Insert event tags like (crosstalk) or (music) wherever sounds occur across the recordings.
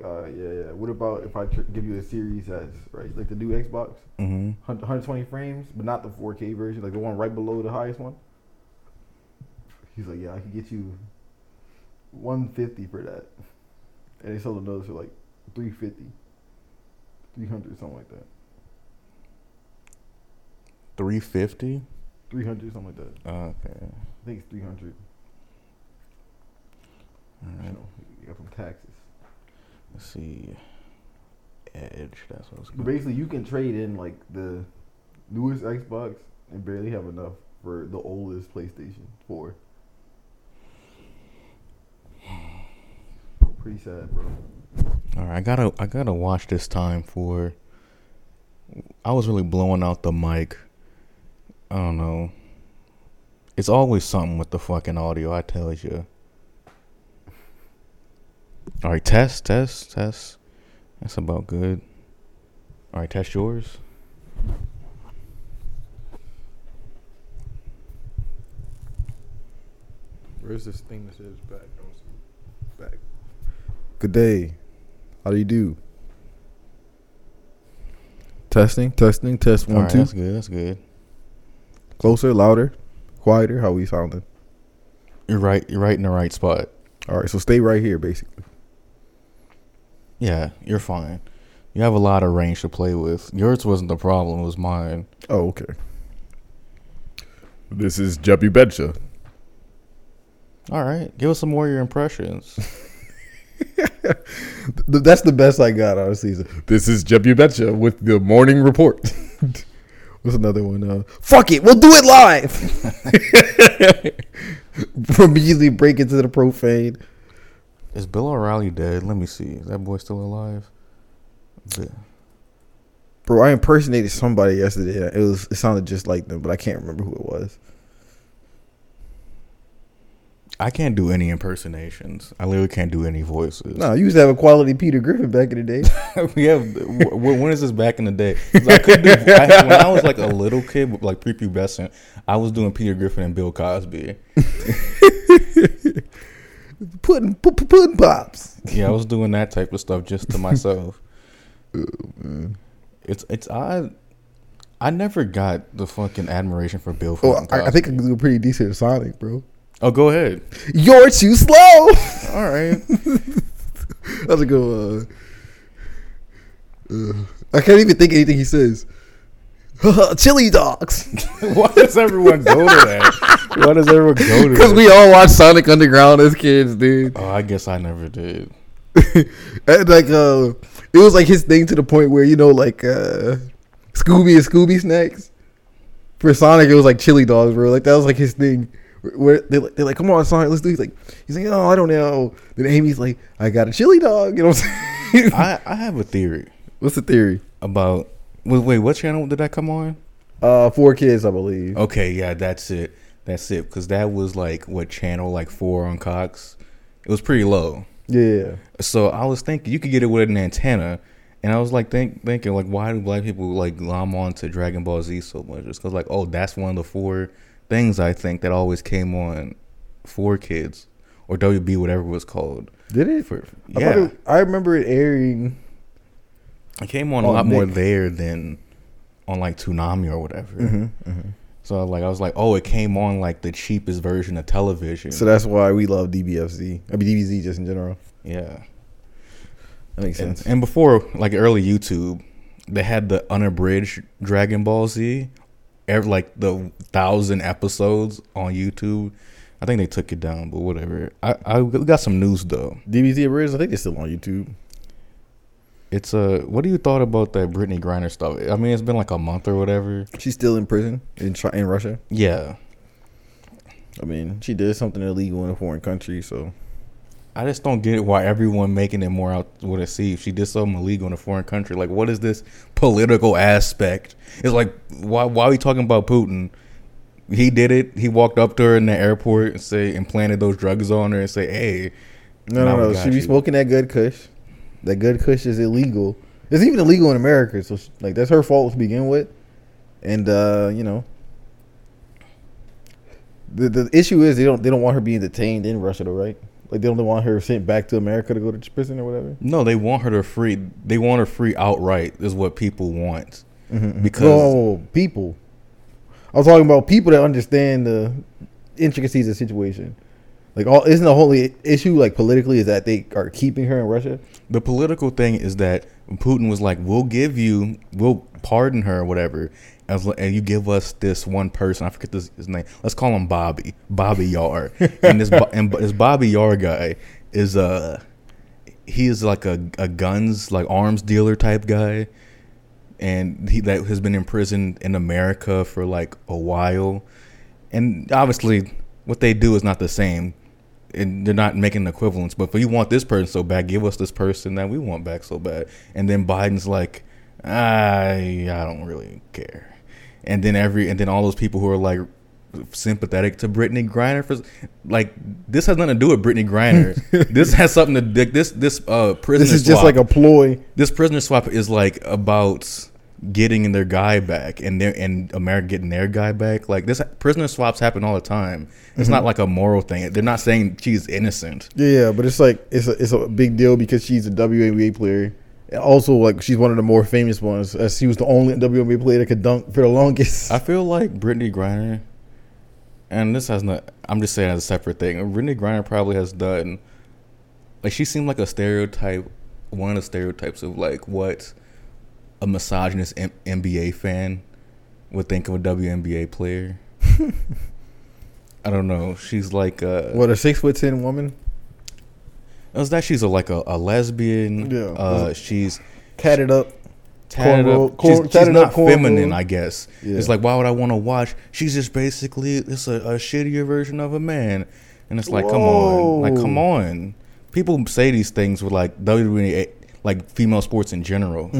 like, uh, yeah, yeah. What about if I tr- give you a Series S, right? Like the new Xbox, Mm-hmm. 120 frames, but not the 4K version, like the one right below the highest one. He's like, yeah, I could get you 150 for that, and they sold those for like 350, 300, something like that. Three fifty. 300, something like that. Okay. I think it's 300. All You know, you got some taxes. Let's see. Edge. That's what it's called. basically, you can trade in like the newest Xbox and barely have enough for the oldest PlayStation 4. (sighs) Pretty sad, bro. All right. I gotta. I gotta watch this time for. I was really blowing out the mic. I don't know. It's always something with the fucking audio. I tell you. All right. Test. Test. Test. That's about good. All right. Test yours. Where's this thing that says back? Back. Good day. How do you do? Testing, testing, test one, right. two. That's good. That's good. Closer, louder, quieter. How we sounding? You're right. You're right in the right spot. All right, so stay right here, basically. Yeah, you're fine. You have a lot of range to play with. Yours wasn't the problem, it was mine. Oh, okay. This is Jeppy Betcha. All right, give us some more of your impressions. (laughs) That's the best I got, honestly. This is Jeppy Betcha with the morning report. (laughs) What's another one? Uh, Fuck it, we'll do it live. (laughs) From Immediately break into the profane. Is Bill O'Reilly dead? Let me see. Is that boy still alive? Bi- Bro, I impersonated somebody yesterday. It was it sounded just like them, but I can't remember who it was. I can't do any impersonations. I literally can't do any voices. No, you used to have a quality Peter Griffin back in the day. (laughs) we have. wh- When is this back in the day? I could do. I, when I was like a little kid, like prepubescent, I was doing Peter Griffin and Bill Cosby. (laughs) pudding, pu- pu- pudding pops. Yeah, I was doing that type of stuff just to (laughs) myself. Oh. It's it's I I never got the fucking admiration for Bill. Oh, I, I think I can do a pretty decent Sonic, bro. Oh, go ahead. You're too slow. All right. How's it go? Uh, uh, I can't even think anything he says. (laughs) Chili dogs. (laughs) Why does everyone go to that? Why does everyone go to Because we all watched Sonic Underground as kids, dude. Oh, I guess I never did. (laughs) like, uh, it was like his thing to the point where you know, like, uh, Scooby and Scooby snacks. For Sonic, it was like chili dogs, bro. Like that was like his thing. Where they're like, they're like, "Come on, Sonic, let's do." it." He's like, he's like, "Oh, I don't know." Then Amy's like, "I got a chili dog." You know what I'm saying? I I have a theory What's the theory? about. Wait, wait, what channel did that come on? Uh, four kids, I believe. Okay, yeah, that's it. That's it. Because that was like what channel like four on Cox. It was pretty low. Yeah. So I was thinking you could get it with an antenna, and I was like think, thinking like why do black people like glom on to Dragon Ball Z so much? It's because like oh that's one of the four things I think that always came on for kids or WB whatever it was called. Did it? For I, yeah, it, I remember it airing. it came on a on lot more there than on like Toonami or whatever. Mm-hmm, So like I was like oh it came on like the cheapest version of television. So that's why we love DBFZ. I mean DBZ just in general. yeah. That makes And, sense. and before, like early YouTube, they had the unabridged Dragon Ball Z, every, like the thousand episodes on YouTube. I think they took it down, but whatever. I, I we got some news though. DBZ Abridged, I think they're still on YouTube. It's uh, what do you thought about that Brittney Griner stuff? I mean, it's been like a month or whatever. She's still in prison in in Russia. Yeah, I mean, she did something illegal in a foreign country, so I just don't get it why everyone making it more out what it seems. She did something illegal in a foreign country. Like, what is this political aspect? It's like, why why are we talking about Putin? He did it. He walked up to her in the airport and say implanted those drugs on her and say, "Hey, no, no, no. She be smoking that good Kush. That good Kush is illegal. It's even illegal in America, so she- like that's her fault to begin with. And uh, you know, the the issue is they don't they don't want her being detained in Russia, though, right? Like they don't want her sent back to America to go to prison or whatever. No, they want her to free. They want her free outright. Is what people want. Mm-hmm. Because- no, people. I was talking about people that understand the intricacies of the situation. Like all isn't the whole issue like politically is that they are keeping her in Russia. The political thing is that Putin was like, "We'll give you, we'll pardon her or whatever, as, and you give us this one person. I forget this his name. Let's call him Bobby, Bobby Yar. (laughs) and this and this Bobby Yar guy is uh he is like a a guns like arms dealer type guy, and he that has been imprisoned in America for like a while, and obviously what they do is not the same and they're not making equivalents. But if you want this person so bad, give us this person that we want back so bad. And then Biden's like, I I don't really care. And then every and then all those people who are like sympathetic to Brittney Griner for like this has nothing to do with Brittney Griner. (laughs) this has something to this this uh prisoner This is just like a ploy. this prisoner swap is like about getting their guy back and their and America getting their guy back. Like this prisoner swaps happen all the time. It's mm-hmm. not like a moral thing. They're not saying she's innocent. Yeah, yeah, but it's like it's a it's a big deal because she's a WNBA player. And also, like she's one of the more famous ones, as she was the only WNBA player that could dunk for the longest. I feel like Brittney Griner, and this has not. I'm just saying as a separate thing. Brittney Griner probably has done, like she seemed like a stereotype, one of the stereotypes of like what a misogynist M- NBA fan would think of a WNBA player. I don't know. She's like uh what a six foot ten woman, is that she's a like a, a lesbian. Yeah. Uh she's tatted up. tatted up. corn- she's, she's tatted not up cornrows. feminine, I guess. Yeah. It's like why would I want to watch? She's just basically it's a, a shittier version of a man, and it's like come on, like come on. People say these things with like WNBA, like female sports in general,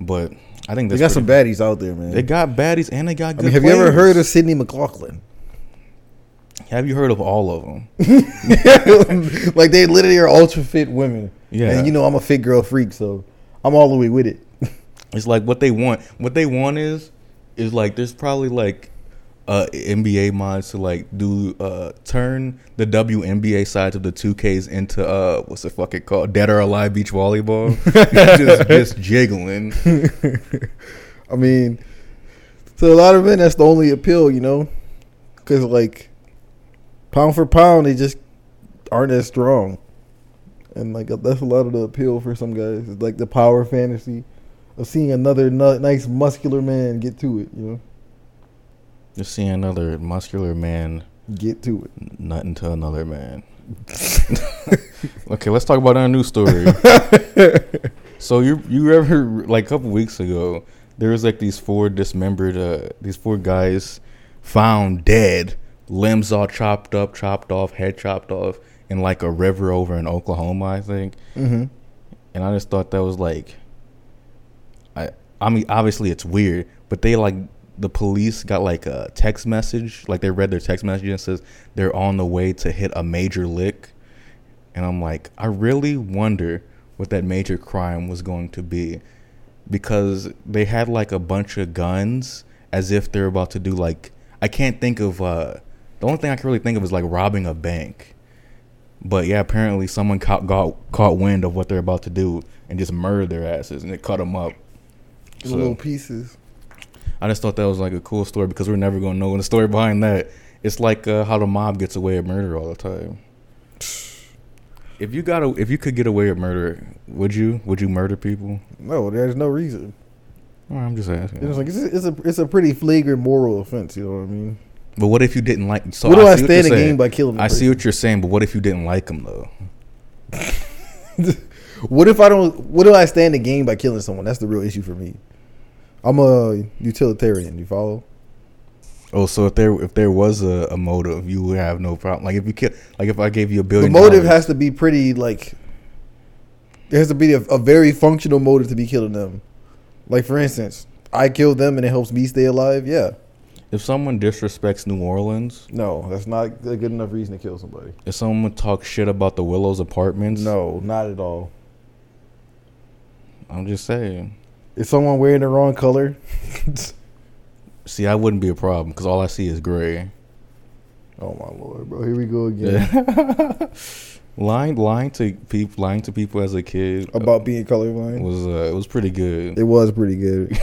but I think They got some baddies out there, man. They got baddies and they got I good. mean, have you ever players. heard of Sydney McLaughlin? Have you heard of all of them? (laughs) like they literally are ultra fit women. Yeah. and you know I'm a fit girl freak, so I'm all the way with it. (laughs) It's like what they want. What they want is is like there's probably like uh NBA mods to like do uh turn the WNBA sides of the 2Ks into uh what's it fucking called Dead or Alive Beach Volleyball. (laughs) just just jiggling. (laughs) I mean, to a lot of men, that's the only appeal, you know, because like pound for pound, they just aren't as strong, and like that's a lot of the appeal for some guys. It's like the power fantasy of seeing another nice muscular man get to it, you know, Just seeing another muscular man get to it. nut into another man. (laughs) okay, let's talk about our news story. (laughs) so you you ever like a couple weeks ago, there was like these four dismembered uh these four guys found dead, limbs all chopped up, chopped off, head chopped off in like a river over in Oklahoma, I think. Mm-hmm. And I just thought that was like I I mean obviously it's weird, but they like the police got like a text message, like they read their text message and says they're on the way to hit a major lick. And I'm like, I really wonder what that major crime was going to be. Because they had like a bunch of guns as if they're about to do like I can't think of uh the only thing I can really think of is like robbing a bank. But yeah, apparently someone caught got caught wind of what they're about to do and just murdered their asses and it cut them up. So- Little pieces. I just thought that was like a cool story because we're never gonna know the story behind that. It's like uh, how the mob gets away with murder all the time. (sighs) If you got a, if you could get away with murder, would you? Would you murder people? No, there's no reason. Well, I'm just asking. It's like it's a, it's a it's a pretty flagrant moral offense. You know what I mean? but what if you didn't like? So what do I, see stand saying. gain by killing? the I see what you're saying, but what if you didn't like them though? (laughs) What if I don't? What do I stand to gain by killing someone? That's the real issue for me. I'm a utilitarian. You follow? Oh, so if there if there was a, a motive, you would have no problem. Like if you kill, like if I gave you a billion. The motive dollars- has to be pretty like. There has to be a, a very functional motive to be killing them. Like for instance, I kill them and it helps me stay alive. Yeah, If someone disrespects New Orleans, no, that's not a good enough reason to kill somebody. if someone talks shit about the Willows Apartments, No, not at all. I'm just saying. Is someone wearing the wrong color? (laughs) See, I wouldn't be a problem because all I see is gray. Oh my lord, bro! Here we go again. (laughs) lying, lying to people, lying to people as a kid About being colorblind. was uh, it was pretty good. It was pretty good.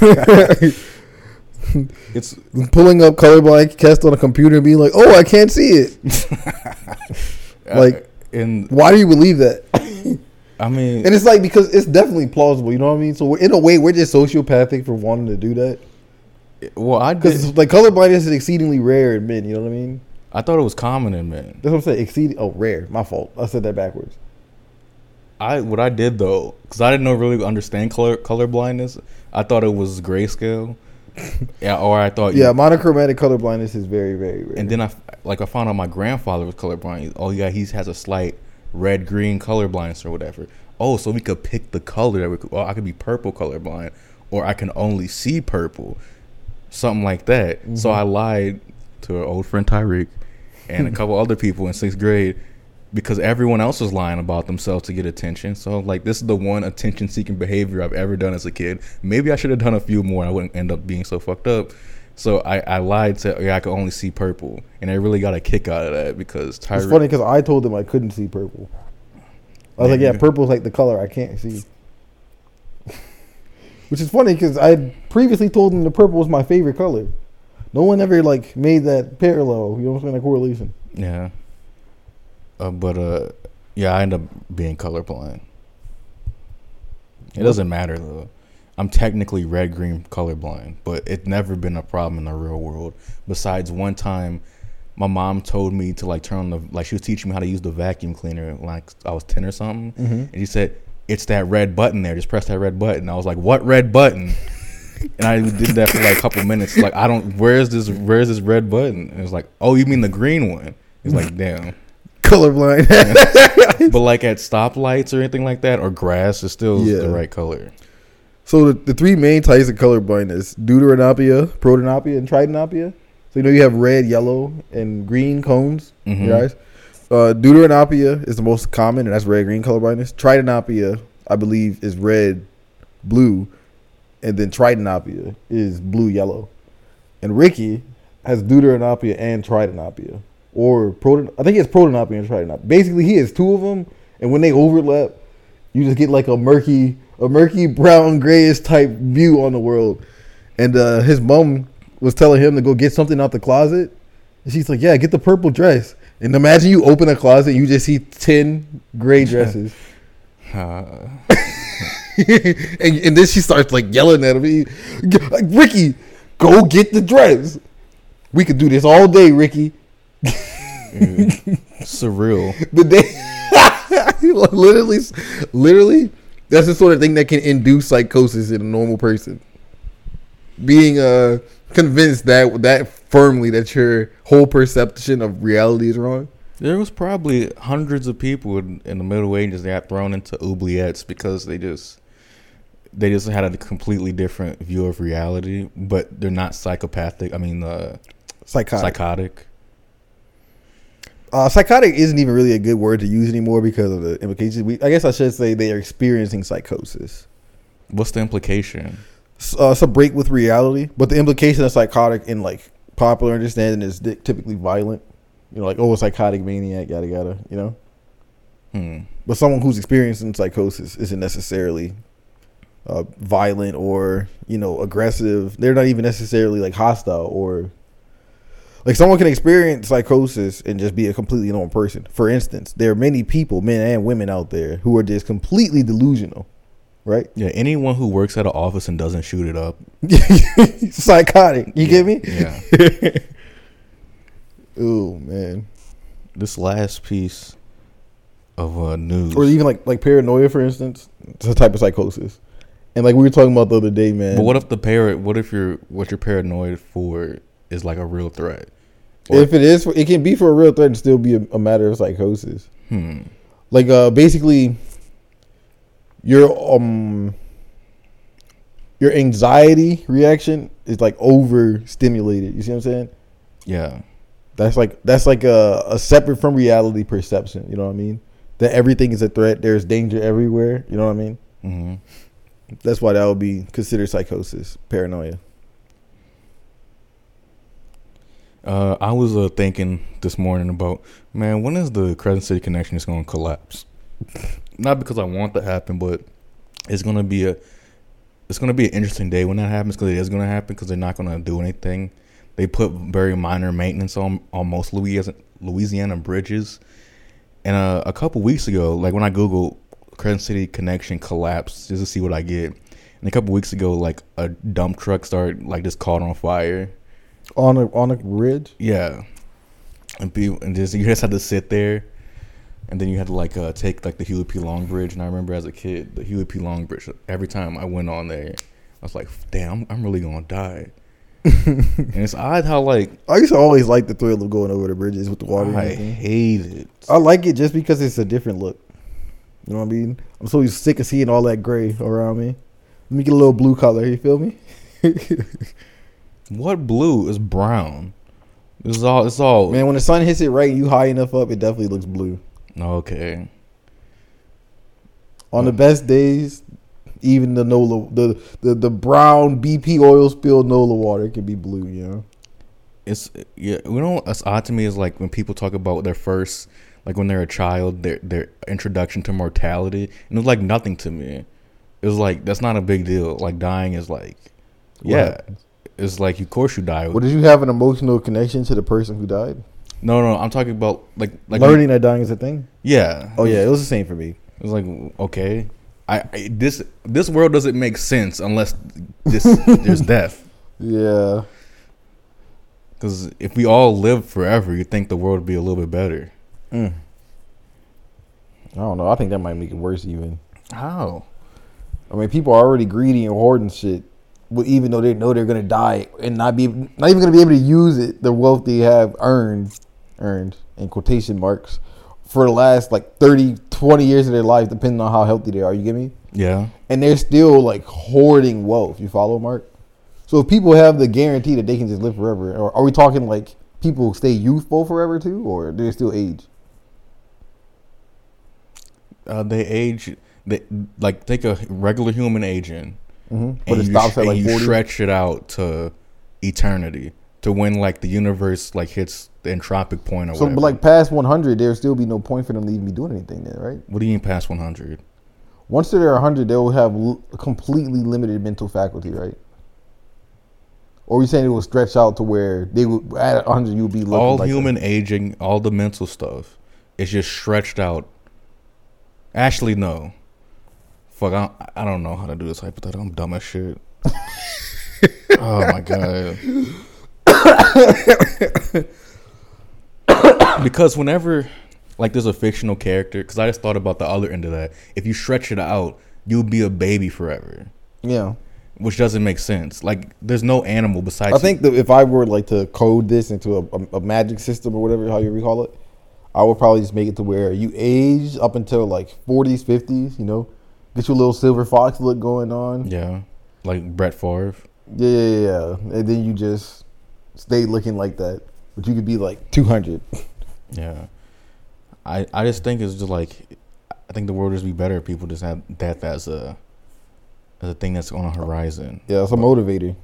(laughs) It's Pulling up colorblind test on a computer and being like, "Oh, I can't see it." Like- uh, and Why do you believe that? I mean, And it's like because it's definitely plausible. You know what I mean? So we're, in a way, we're just sociopathic for wanting to do that. well, I Because like colorblindness is exceedingly rare in men. You know what I mean? I thought it was common in men. That's what I'm saying. Exceeding. Oh, rare. My fault. I said that backwards. I what I did though, because I didn't know really understand color color blindness. I thought it was grayscale. (laughs) yeah, or I thought Yeah, monochromatic colorblindness is very, very rare. And then I like I found out my grandfather was colorblind. Oh yeah, he has a slight red green colorblindness or whatever. Oh, so we could pick the color that we could. Oh, I could be purple colorblind, or I can only see purple, something like that. So Mm-hmm. I lied to our old friend Tyreek and a (laughs) couple other people in sixth grade because everyone else was lying about themselves to get attention. So like this is the one attention seeking behavior I've ever done as a kid. Maybe I should have done a few more. I wouldn't end up being so fucked up. So I, I lied to yeah I could only see purple, and I really got a kick out of that because it's funny because I told them I couldn't see purple. I was like, Yeah. "Yeah, purple's like the color I can't see." (laughs) Which is funny because I had previously told them the purple was my favorite color. No one ever like made that parallel. You know what I'm saying? That correlation. Yeah. Uh, but uh, yeah, I end up being colorblind. It doesn't matter though. I'm technically red green colorblind, but it's never been a problem in the real world. Besides one time, my mom told me to like turn on the like she was teaching me how to use the vacuum cleaner like I was ten or something, mm-hmm. and she said it's that red button there. Just press that red button. I was like, what red button? (laughs) and I did that for like a couple minutes. Like I don't. Where's this? Where's this red button? And it's like, oh, you mean the green one? It's like, damn. (laughs) Colorblind. (laughs) But like at stoplights or anything like that, or grass, is still Yeah. the right color. So the, the three main types of color blindness: deuteranopia, protanopia, and tritanopia. So you know you have red, yellow, and green cones in Mhm. your eyes. Uh, deuteranopia is the most common, and that's red green color blindness. Tritanopia, I believe, is red, blue, and then tritanopia is blue, yellow. And Ricky has deuteranopia and tritanopia, or proton. I think he has protanopia and tritanopia. Basically, he has two of them, and when they overlap, you just get like a murky, a murky brown grayish type view on the world. And uh, his mom was telling him to go get something out the closet, and she's like, "Yeah, get the purple dress." And imagine you open a closet, and you just see ten gray dresses, Uh, (laughs) and, and then she starts like yelling at him, like, "Ricky, go get the dress." We could do this all day, Ricky. (laughs) surreal. The day, (laughs) literally, literally, that's the sort of thing that can induce psychosis in a normal person. Being uh convinced that that firmly that your whole perception of reality is wrong. There was probably hundreds of people in, in the Middle Ages that got thrown into oubliettes because they just they just had a completely different view of reality, but they're not psychopathic. I mean, uh, Psychotic. psychotic. Uh, psychotic isn't even really a good word to use anymore because of the implications. We, I guess I should say they are experiencing psychosis. What's the implication? Uh, it's a break with reality, but the implication of psychotic in like popular understanding is typically violent. You know, like oh, a psychotic maniac, yada yada. You know. Hmm. But someone who's experiencing psychosis isn't necessarily uh, violent or you know aggressive. They're not even necessarily like hostile or like someone can experience psychosis and just be a completely normal person. For instance, there are many people, men and women out there, who are just completely delusional, right? Yeah, anyone who works at an office and doesn't shoot it up. (laughs) Psychotic. You get me? Yeah. (laughs) Oh man. this last piece of uh, news. Or even like like paranoia, for instance, it's a type of psychosis. And like we were talking about the other day, man. but what if the parrot? What if you're what you're paranoid for is like a real threat? Or- if it is, it can be for a real threat and still be a, a matter of psychosis. Hmm. Like uh, basically, your um, your anxiety reaction is like overstimulated. You see what I'm saying? Yeah. That's like that's like a, a separate from reality perception. You know what I mean? That everything is a threat. There's danger everywhere. You know what I mean? hmm That's why that would be considered psychosis, paranoia. Uh, I was uh, thinking this morning about man, when is the Crescent City connection just going to collapse? Not because I want that to happen, but it's going to be a it's going to be an interesting day when that happens because it is going to happen because they're not going to do anything. They put very minor maintenance on on most Louisiana Louisiana bridges, and uh, a couple weeks ago, like when I googled Crescent City connection collapse just to see what I get, and a couple weeks ago, like a dump truck started like just caught on fire. On a on a ridge. Yeah, and people and just you just had to sit there, and then you had to like uh, take like the Huey P. Long Bridge. And I remember as a kid, the Huey P. Long Bridge. Every time I went on there, I was like, "Damn, I'm, I'm really gonna die." (laughs) and it's odd how like I used to always like the thrill of going over the bridges with the water. I hate it. I like it just because it's a different look. You know what I mean? I'm so sick of seeing all that gray around me. Let me get a little blue color. You feel me? (laughs) What blue is brown? This is all. It's all. Man, when the sun hits it right you high enough up, it definitely looks blue. Okay. On the best days, even the Nola, the, the the brown BP oil spill Nola water can be blue. You know? It's yeah. You know what's odd to me is like when people talk about their first, like when they're a child, their their introduction to mortality, and it was like nothing to me. It was like that's not a big deal. Like dying is like, yeah? It's like of course you die. Well, did you have an emotional connection to the person who died? no, no, I'm talking about like like Learning that dying is a thing. Yeah. Oh yeah, it was the same for me. It was like okay, I, I this this world doesn't make sense unless this there's death. (laughs) Yeah. Because if we all lived forever, you'd think the world would be a little bit better. Mm. I don't know. I think that might make it worse even. How? I mean, people are already greedy and hoarding shit, but even though they know they're gonna die and not be not even gonna be able to use it, the wealth they have earned, earned in quotation marks, for the last like 30, 20 years of their life, depending on how healthy they are. You get me? Yeah. And they're still like hoarding wealth. You follow, Mark? So if people have the guarantee that they can just live forever, or are we talking like people stay youthful forever too, or do they still age? Uh, they age. They like take a regular human aging, Mm-hmm. But it stops at like you stretch it out to eternity to when like the universe like hits the entropic point or whatever. So, whatever. but like past one hundred, there'll still be no point for them to even be doing anything then, right? what do you mean past one hundred? Once they're 100, they'll have l- completely limited mental faculty, right? Or are you saying it will stretch out to where they would at 100 you would be looking All like human aging, all the mental stuff, is just stretched out. Actually, no. Fuck, I, I don't know how to do this hypothetical. I'm dumb as shit. (laughs) oh my god. because whenever, like, there's a fictional character, because I just thought about the other end of that. If you stretch it out, you'll be a baby forever, Yeah, which doesn't make sense. Like, there's no animal besides. I think that if I were like to code this into a, a, a magic system or whatever how you recall it, I would probably just make it to where you age up until like 40s, 50s. You know, get your little silver fox look going on. Yeah, like Brett Favre. Yeah, yeah, yeah, and then you just stay looking like that, but you could be like 200. (laughs) Yeah, I I just think it's just like I think the world would just be better if people just had that as a as a thing that's on a horizon. Yeah, it's a motivator.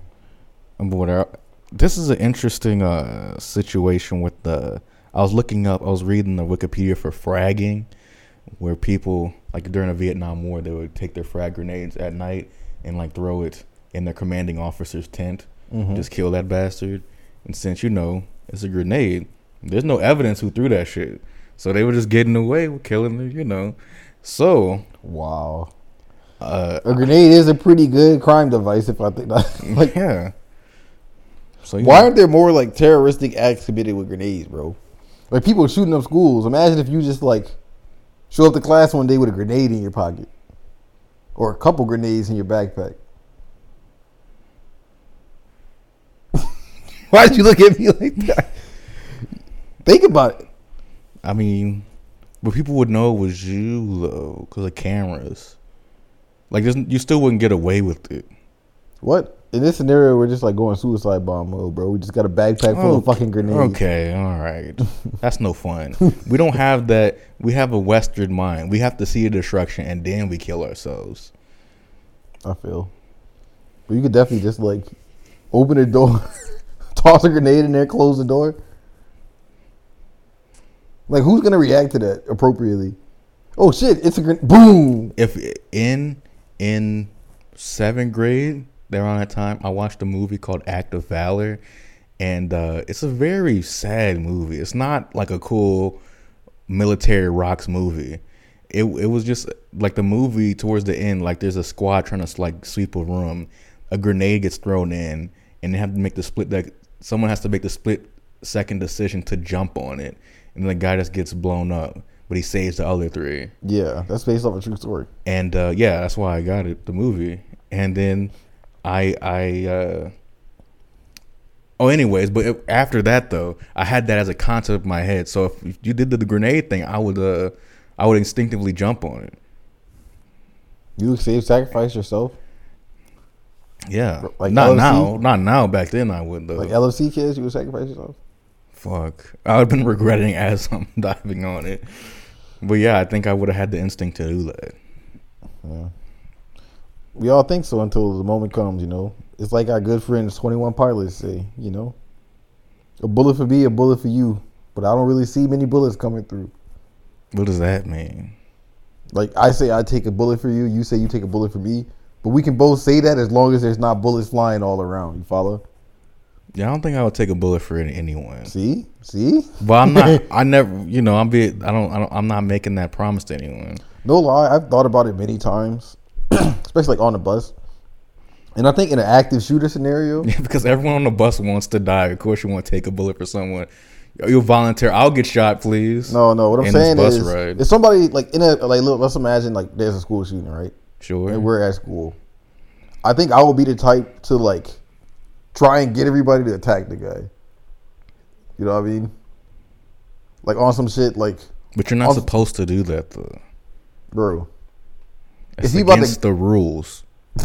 And But whatever. This is an interesting uh situation with the. I was looking up. I was reading the Wikipedia for fragging, where people like during the Vietnam War they would take their frag grenades at night and like throw it in their commanding officer's tent, Mhm. just kill that bastard. And since you know it's a grenade, there's no evidence who threw that shit. So they were just getting away with killing it, you know. So, Wow. uh, A grenade is a pretty good crime device if I think that. (laughs) like, yeah. So why know, aren't there more like terroristic acts committed with grenades, bro? Like people shooting up schools. Imagine if you just like show up to class one day with a grenade in your pocket, or a couple grenades in your backpack. (laughs) Why did you look at me like that? Think about it. I mean, but people would know it was you though, because of cameras. Like, you still wouldn't get away with it. What in this scenario? We're just like going suicide bomb mode, bro. We just got a backpack full of fucking grenades. Okay, all right. That's no fun. we don't have that. We have a Western mind. We have to see a destruction and then we kill ourselves. I feel. But you could definitely just like open the door, (laughs) toss a grenade in there, close the door. Like, who's gonna react to that appropriately? Oh shit! It's a gren- boom. If in in seventh grade, around that time, I watched a movie called Act of Valor, and uh, it's a very sad movie. It's not like a cool military rocks movie. It it was just like the movie towards the end. Like there's a squad trying to like sweep a room, a grenade gets thrown in, and they have to make the split. Like someone has to make the split second decision to jump on it, and the guy just gets blown up, but he saves the other three. Yeah, that's based off a true story. And uh, yeah, that's why I got it, the movie. And then I I uh, oh, anyways, but after that though, I had that as a concept in my head. So if you did the, the grenade thing, I would uh I would instinctively jump on it. You would save, sacrifice yourself. Yeah, Like not LFC? now, not now. Back then, I would though. Like LFC kids, you would sacrifice yourself. Fuck, I would have been (laughs) regretting as I'm (laughs) diving on it. But yeah, I think I would have had the instinct to do that. Yeah. We all think so until the moment comes, you know. It's like our good friends, 21 Pilots, say, you know. A bullet for me, a bullet for you. But I don't really see many bullets coming through. What does that mean? Like, I say I take a bullet for you, you say you take a bullet for me. But we can both say that as long as there's not bullets flying all around. You follow? Yeah, I don't think I would take a bullet for anyone. See? See? But I'm not. (laughs) I never. You know, I'm be. I don't. I don't. I'm not making that promise to anyone. No lie, I've thought about it many times, (clears throat) especially like on the bus. And I think in an active shooter scenario, yeah, (laughs) because everyone on the bus wants to die. Of course, you want to take a bullet for someone. You'll volunteer. I'll get shot, please. no, no. What I'm saying bus is, ride. if somebody like in a like, look, let's imagine like there's a school shooting, right? Sure. And we're at school. I think I would be the type to like try and get everybody to attack the guy. You know what I mean? Like on some shit, like, but you're not supposed to do that, though. bro. It's he about to- against the rules. (laughs)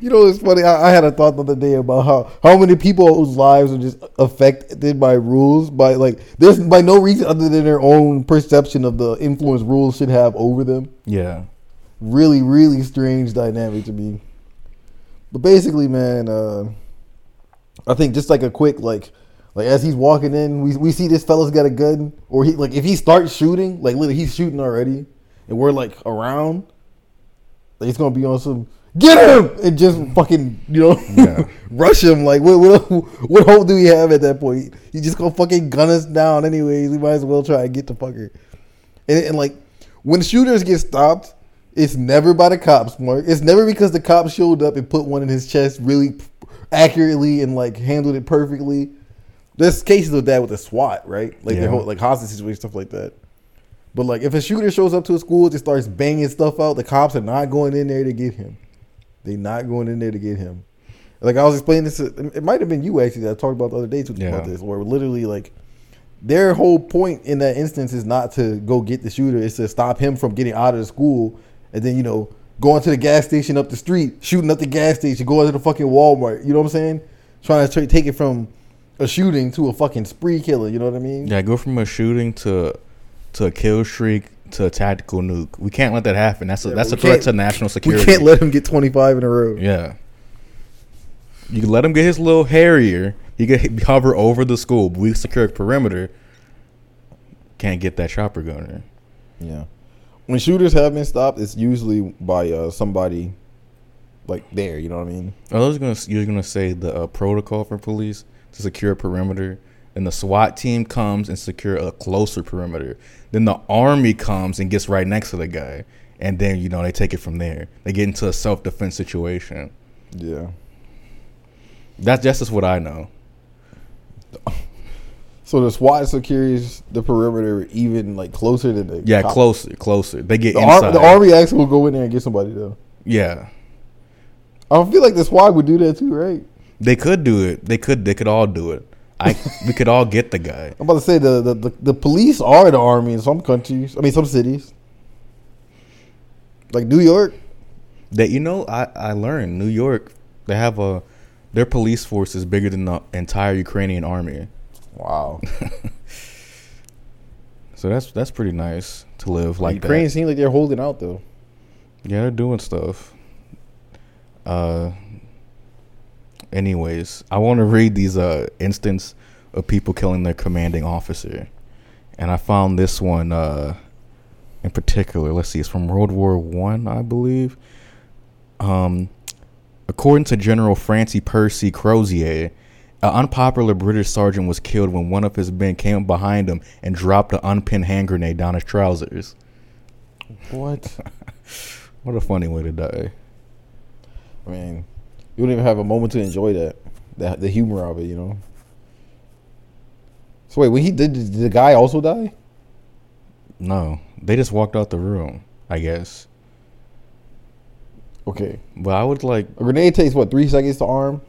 You know, it's funny. I, I had a thought the other day about how how many people whose lives are just affected by rules by like there's by no reason other than their own perception of the influence rules should have over them. Yeah. Really, really strange dynamic to me. But basically, man, uh, I think just like a quick like like as he's walking in, we we see this fella's got a gun, or he like if he starts shooting, like literally he's shooting already, and we're like around, like it's gonna be on some get him and just fucking you know Yeah. (laughs) rush him. Like what what what hope do we have at that point? He just gonna fucking gun us down anyways. We might as well try and get the fucker. And, and like when shooters get stopped, it's never by the cops, Mark. It's never because the cops showed up and put one in his chest really accurately and like handled it perfectly. There's cases of that with the SWAT, right? Like Yeah. the whole like hostage situation stuff like that. But like if a shooter shows up to a school just starts banging stuff out, the cops are not going in there to get him. They're not going in there to get him. Like I was explaining this, to- it might have been you actually that I talked about the other day too Yeah. about this, where literally like their whole point in that instance is not to go get the shooter; it's to stop him from getting out of the school, and then you know going to the gas station up the street, shooting up the gas station, going to the fucking Walmart. You know what I'm saying? Trying to take it from a shooting to a fucking spree killer. You know what I mean? Yeah. Go from a shooting to to a kill streak to a tactical nuke. We can't let that happen. That's a, Yeah, that's a threat to national security. we can't let him get 25 in a row. Yeah. You can let him get his little Harrier. He can hover over the school, but we secure a perimeter. Can't get that chopper gunner. Yeah. When shooters have been stopped, it's usually by uh, somebody like there. You know what I mean? I was gonna you're gonna say the uh, protocol for police to secure a perimeter, and the SWAT team comes and secure a closer perimeter. Then the army comes and gets right next to the guy, and then you know they take it from there. They get into a self defense situation. Yeah. That's that's just what I know. (laughs) So the SWAT secures the perimeter even like closer than the Yeah, cop- closer, closer. They get The, inside. ar- the army actually will go in there and get somebody though. yeah, I feel like the SWAT would do that too, right? They could do it. They could. They could all do it. I (laughs) we could all get the guy. I'm about to say the, the, the, the police are the army in some countries. I mean, some cities, like New York. That you know, I I learned New York. They have a their police force is bigger than the entire Ukrainian army. Wow, (laughs) So that's that's pretty nice to live like Ukraine that. seems like they're holding out though. Yeah, they're doing stuff. Uh, anyways, I want to read these uh instance of people killing their commanding officer, and I found this one uh in particular. Let's see, it's from World War One, I, I believe. Um, according to General Francie Percy Crozier, an unpopular British sergeant was killed when one of his men came up behind him and dropped an unpinned hand grenade down his trousers. What? (laughs) What a funny way to die. I mean, you don't even have a moment to enjoy that, the, the humor of it, you know. So wait, when he did, did the guy also die? No, they just walked out the room, I guess. Okay, But I would like, a grenade takes what three seconds to arm?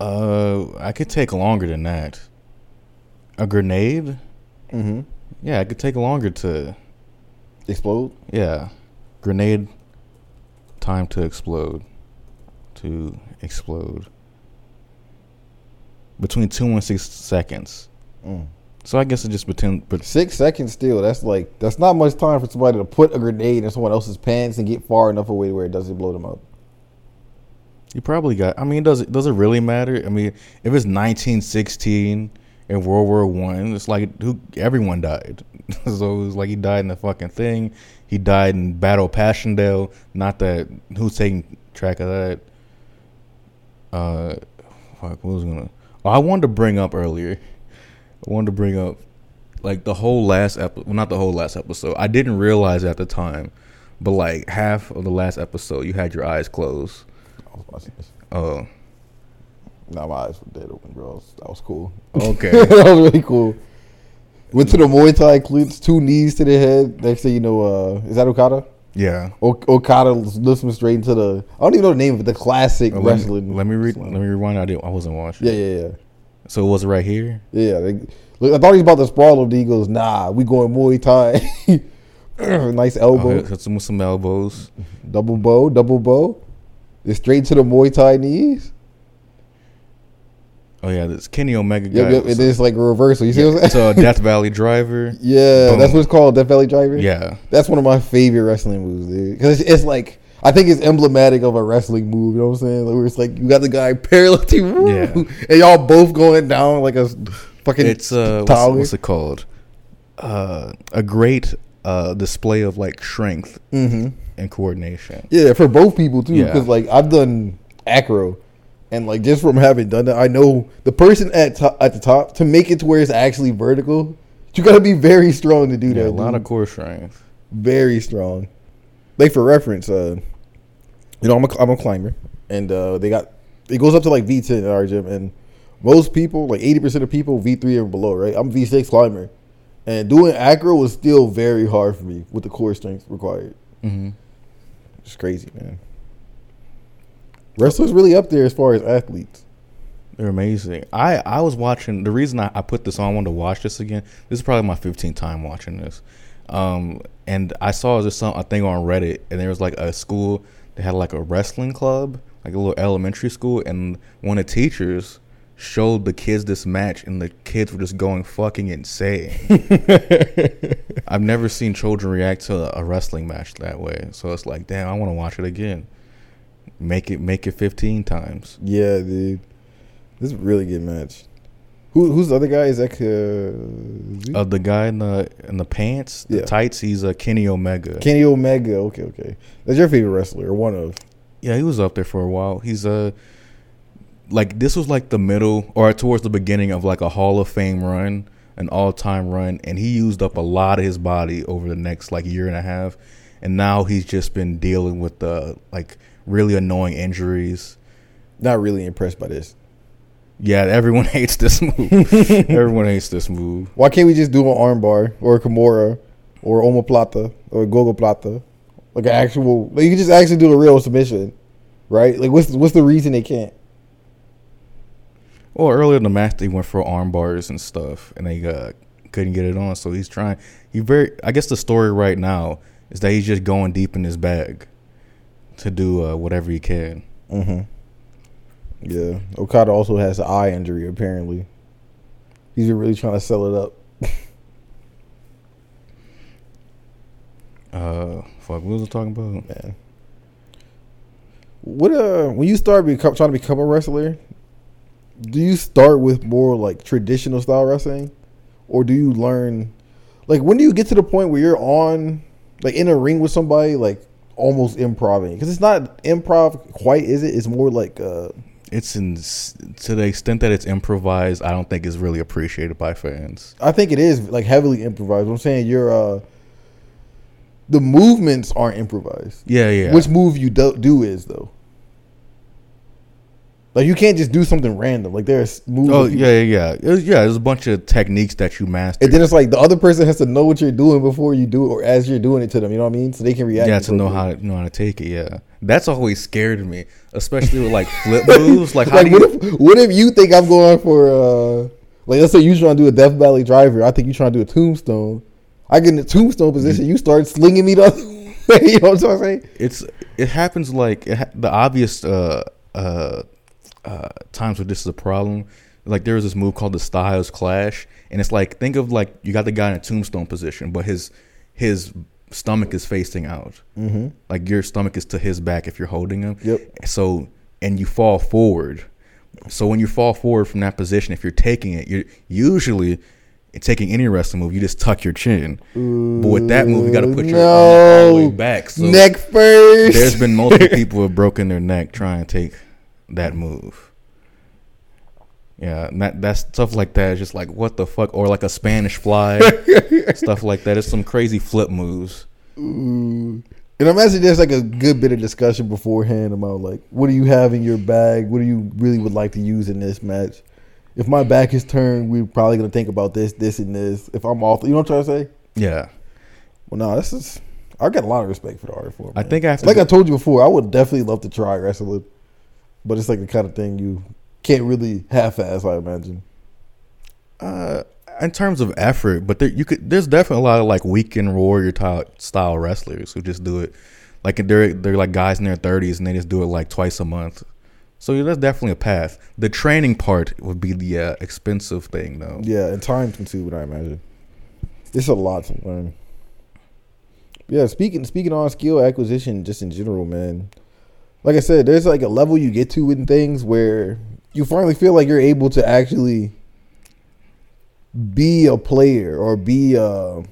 uh, I could take longer than that. A grenade? Mm-hmm. Yeah, I could take longer to, Explode. yeah. Grenade, time to explode. To explode. Between two and six seconds. Mm. So I guess it just between, but Six seconds still. That's like that's not much time for somebody to put a grenade in someone else's pants and get far enough away where it doesn't blow them up. You probably got. I mean, does it does it really matter? I mean, if it's 1916 in World War One, it's like who everyone died. (laughs) so it was like he died in the fucking thing. He died in Battle of Passchendaele. Not that who's taking track of that. Uh, fuck. What was I gonna? Oh, I wanted to bring up earlier. I wanted to bring up like the whole last episode. Well, not the whole last episode. I didn't realize at the time, but like half of the last episode, you had your eyes closed. I was watching this. Oh, Nah, my eyes were dead open, bro. That was, that was cool. okay. (laughs) that was really cool. Went to the Muay Thai cleats, two knees to the head. Next thing you know, uh, is that Okada? Yeah. O- Okada lifts him straight into the. I don't even know the name of it. The classic Oh, let, me, wrestling. let me read. Let me rewind. I didn't. I wasn't watching. Yeah, yeah, yeah. So it was right here. Yeah, they, look, I thought he was about to sprawl him. He goes, "Nah, we going Muay Thai." (laughs) nice Oh, elbow, hit some with some elbows. double bow, double bow. It's straight to the Muay Thai knees. Oh yeah, this Kenny Omega guy. Yep, was- it's like a reversal. You see what I'm it's saying? a Death Valley Driver. (laughs) yeah, Boom. that's what it's called, Death Valley Driver. Yeah. That's one of my favorite wrestling moves, dude. Because it's, it's like I think it's emblematic of a wrestling move. You know what I'm saying? Like where it's like you got the guy parallel to you, Yeah. and y'all both going down like a fucking. It's uh, what's, what's it called? Uh, a great uh display of like strength hmm and coordination. Yeah, for both people too. Yeah. Because like I've done acro, and like just from having done that, I know the person at to- at the top to make it to where it's actually vertical. You gotta be very strong to do Yeah, that. a lot dude. of core strength. very strong. Like for reference, uh, you know, I'm a, I'm a climber, and uh, they got it goes up to like V10 in our gym, and most people, like 80 percent of people, V3 or below, right? I'm V6 climber, and doing acro was still very hard for me with the core strength required. hmm It's crazy, man. Wrestlers really up there as far as athletes. They're amazing. I I was watching. The reason I, I put this on, I wanted to watch this again. This is probably my 15th time watching this. Um, and I saw just some a thing on Reddit, and there was like a school that had like a wrestling club, like a little elementary school, and one of the teachers showed the kids this match, and the kids were just going fucking insane. (laughs) I've never seen children react to a wrestling match that way, so it's like, damn, I want to watch it again. Make it make it 15 times. Yeah, dude. This is a really good match. Who who's the other guy? Is that uh? Uh, the guy in the in the pants, the Yeah. tights, he's a Kenny Omega. Kenny Omega? Okay, okay. That's your favorite wrestler or one of? yeah, he was up there for a while. He's a like this was like the middle or towards the beginning of like a Hall of Fame run, an all time run, and he used up a lot of his body over the next like year and a half, and now he's just been dealing with the like really annoying injuries. Not really impressed by this. Yeah, everyone (laughs) hates this move. (laughs) everyone hates this move. Why can't we just do an armbar or a Kimura or omoplata or gogo plata? Like an actual, like you can just actually do a real submission, right? Like what's what's the reason they can't? Well, earlier in the match, they went for arm bars and stuff, and they uh, couldn't get it on. So he's trying. He very. I guess the story right now is that he's just going deep in his bag to do uh, whatever he can. Mm-hmm. Yeah, Okada also has an eye injury apparently. He's really trying to sell it up. (laughs) Uh, fuck, what was I talking about? Man. What uh, when you start become, trying to become a wrestler, do you start with more like traditional style wrestling, or do you learn, like when do you get to the point where you're on, like in a ring with somebody, like almost improvising? Because it's not improv quite, is it? It's more like uh, It's in to the extent that it's improvised. I don't think is really appreciated by fans. I think it is like heavily improvised. I'm saying you're uh, the movements aren't improvised. Yeah, yeah. Which move you do, do is though. Like you can't just do something random. Like there's moves. Oh yeah, yeah, yeah. Was- yeah, there's a bunch of techniques that you master. And then it's like the other person has to know what you're doing before you do it, or as you're doing it to them. You know what I mean? So they can react. yeah, to know how to know how to take it. Yeah, that's always scared me, especially with like flip (laughs) moves. Like, how like do you? what if what if you think I'm going for uh like let's say you're trying to do a Death Valley driver, I think you're trying to do a tombstone. I get in the tombstone position, you start slinging me the other (laughs) way. You know what I'm saying? it's it happens like it ha- the obvious uh uh uh times where this is a problem. Like there was this move called the Styles Clash, and it's like think of like you got the guy in a tombstone position, but his his stomach is facing out. Mm-hmm. Like your stomach is to his back if you're holding him. Yep. So and you fall forward. So when you fall forward from that position, if you're taking it, you're usually taking any wrestling move, you just tuck your chin. but with that move, you got to put your arm all the way back. So Neck first. there's been multiple (laughs) people who have broken their neck trying to take that move. Yeah, and that that's stuff like that. Is just like what the fuck, or like a Spanish fly, (laughs) stuff like that. It's some crazy flip moves. Ooh. And I'm imagine there's like a good bit of discussion beforehand about like what do you have in your bag? What do you really would like to use in this match? If my back is turned, we're probably gonna think about this, this, and this. If I'm off, you know what I'm trying to say? Yeah, Well, no, this is. I got a lot of respect for the art form. I man. think I have to like I told you before, I would definitely love to try wrestling, but it's like the kind of thing you can't really half-ass. I imagine. uh, in terms of effort, but there, you could. There's definitely a lot of like weekend warrior type style wrestlers who just do it. Like they're they're like guys in their 30s and they just do it like twice a month. So yeah, that's definitely a path. The training part would be the uh, expensive thing, though. Yeah, and time consuming. I imagine. It's a lot to learn. Yeah, speaking speaking on skill acquisition, just in general, man. Like I said, there's like a level you get to in things where you finally feel like you're able to actually be a player or be uh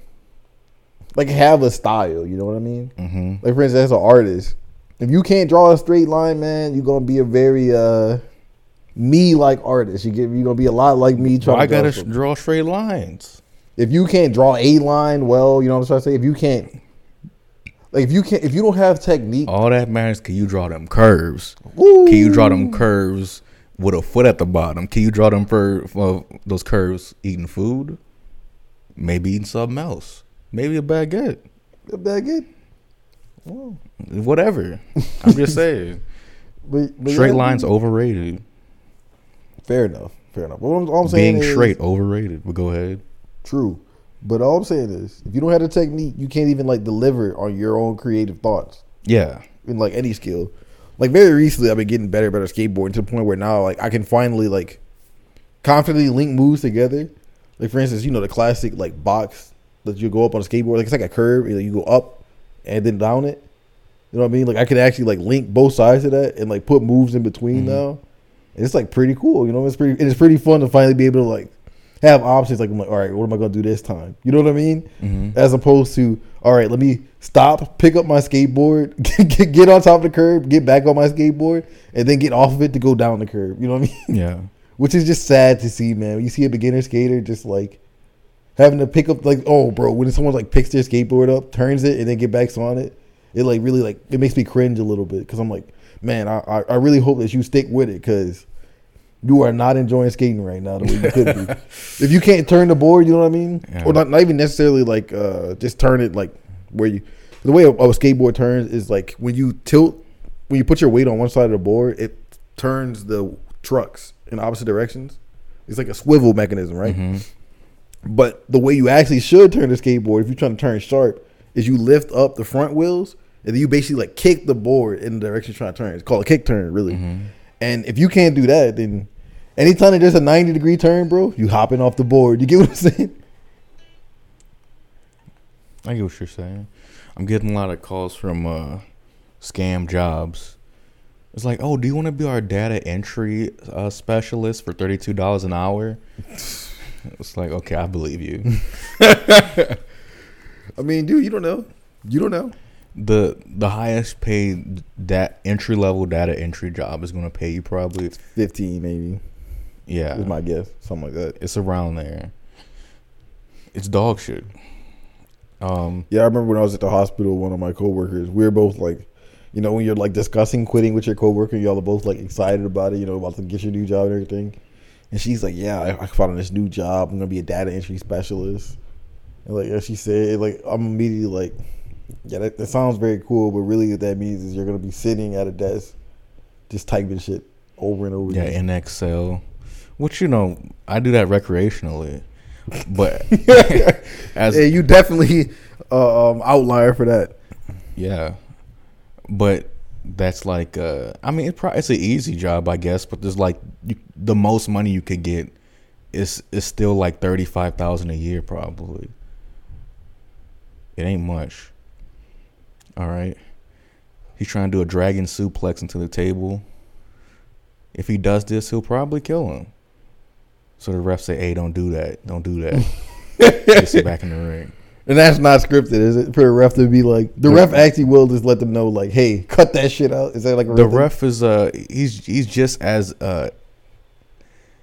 like have a style. You know what I mean? hmm Like for instance, as an artist, if you can't draw a straight line, man, you're gonna be a very uh me like artist. You get you're gonna be a lot like me trying I to gotta something. draw straight lines. if you can't draw a line well, you know what I'm trying to say. If you can't, like, if you can't, if you don't have technique, All that matters. Can you draw them curves? Ooh. Can you draw them curves with a foot at the bottom? Can you draw them for, for those curves eating food? Maybe eating something else. Maybe a baguette. A baguette. Well, Whatever. I'm just (laughs) saying. but, but Straight yeah, lines overrated. Fair enough. Fair enough. But all I'm, all I'm saying Being is straight overrated. But go ahead. true. But all I'm saying is, if you don't have the technique, you can't even like deliver on your own creative thoughts Yeah. in like any skill. Like very recently, I've been getting better, and better at skateboarding to the point where now, like, I can finally like confidently link moves together. Like for instance, you know the classic like box that you go up on a skateboard, like it's like a curve. You, know, you go up and then down it. You know what I mean? Like I can actually like link both sides of that and like put moves in between Mhm. now. And it's like pretty cool. You know, it's pretty. It's pretty fun to finally be able to like have options. Like I'm like, all right, what am I gonna do this time? You know what I mean? hmm as opposed to all right let me stop pick up my skateboard (laughs) get, get on top of the curb get back on my skateboard and then get off of it to go down the curb you know what i mean (laughs) Yeah. which is just sad to see man you see a beginner skater just like having to pick up like oh bro when someone like picks their skateboard up turns it and then get back on it it like really like it makes me cringe a little bit because i'm like man I, I i really hope that you stick with it because you are not enjoying skating right now the way you could be. (laughs) if you can't turn the board, you know what I mean, Yeah. or not, not even necessarily like uh, just turn it like where you. The way a, a skateboard turns is like when you tilt, when you put your weight on one side of the board, it turns the trucks in opposite directions. It's like a swivel mechanism, right? hmm But the way you actually should turn the skateboard, if you're trying to turn sharp, is you lift up the front wheels and then you basically like kick the board in the direction you're trying to turn. It's called a kick turn, really. hmm And if you can't do that, then anytime that there's a 90 degree turn, bro, you hopping off the board. You get what I'm saying? I get what you're saying. I'm getting a lot of calls from uh, scam jobs. It's like, oh, do you want to be our data entry uh, specialist for thirty two dollars an hour? (laughs) It's like, okay, I believe you. (laughs) I mean, dude, you don't know. You don't know. The The highest paid that entry level data entry job is going to pay you probably, it's Fifteen, maybe. yeah, Is my guess. Something like that. it's around there. It's dog shit. Um, Yeah, I remember when I was at the hospital. One of my coworkers, we were both like, you know, when you're like discussing quitting with your coworker, y'all are both like excited about it. You know, about to get your new job and everything. And she's like, "Yeah, I, I found this new job. I'm gonna be a data entry specialist." And like, as she said, like, I'm immediately like, "Yeah, that, that sounds very cool." But really, what that means is you're gonna be sitting at a desk, just typing shit over and over. yeah, again. in Excel, which you know, I do that recreationally, but (laughs) as yeah, you definitely uh, um, outlier for that. Yeah, but that's like uh, I mean, it pro- it's an easy job, I guess. But there's like you, the most money you could get is is still like thirty five thousand a year, probably. It ain't much. All right, he's trying to do a dragon suplex into the table. If he does this, he'll probably kill him. So the refs say, "Hey, don't do that. Don't do that." (laughs) Gets him back in the ring. And that's not scripted, is it? For the ref to be like, the ref actually will just let them know, like, hey, cut that shit out. Is that like a the thing? ref is uh he's he's just as uh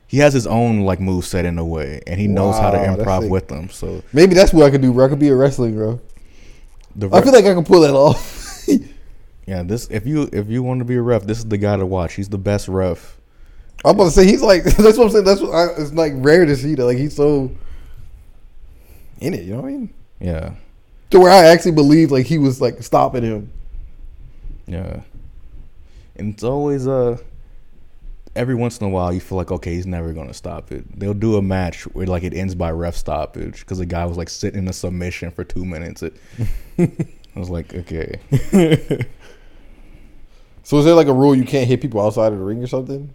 he has his own like move set in a way and he knows how to improv with them so Maybe that's what I could do, bro. I could be a wrestling, bro. The I feel like I can pull that off. (laughs) yeah this if you if you want to be a ref this is the guy to watch he's the best ref I'm about to say he's like (laughs) that's what I'm saying. That's what I, it's like rare to see that. Like he's so in it. You know what I mean? yeah To where I actually believe like he was like stopping him. yeah and it's always uh every once in a while you feel like okay he's never gonna stop it they'll do a match where like it ends by ref stoppage because the guy was like sitting in a submission for two minutes it (laughs) I was like okay (laughs) So is there like a rule you can't hit people outside of the ring or something?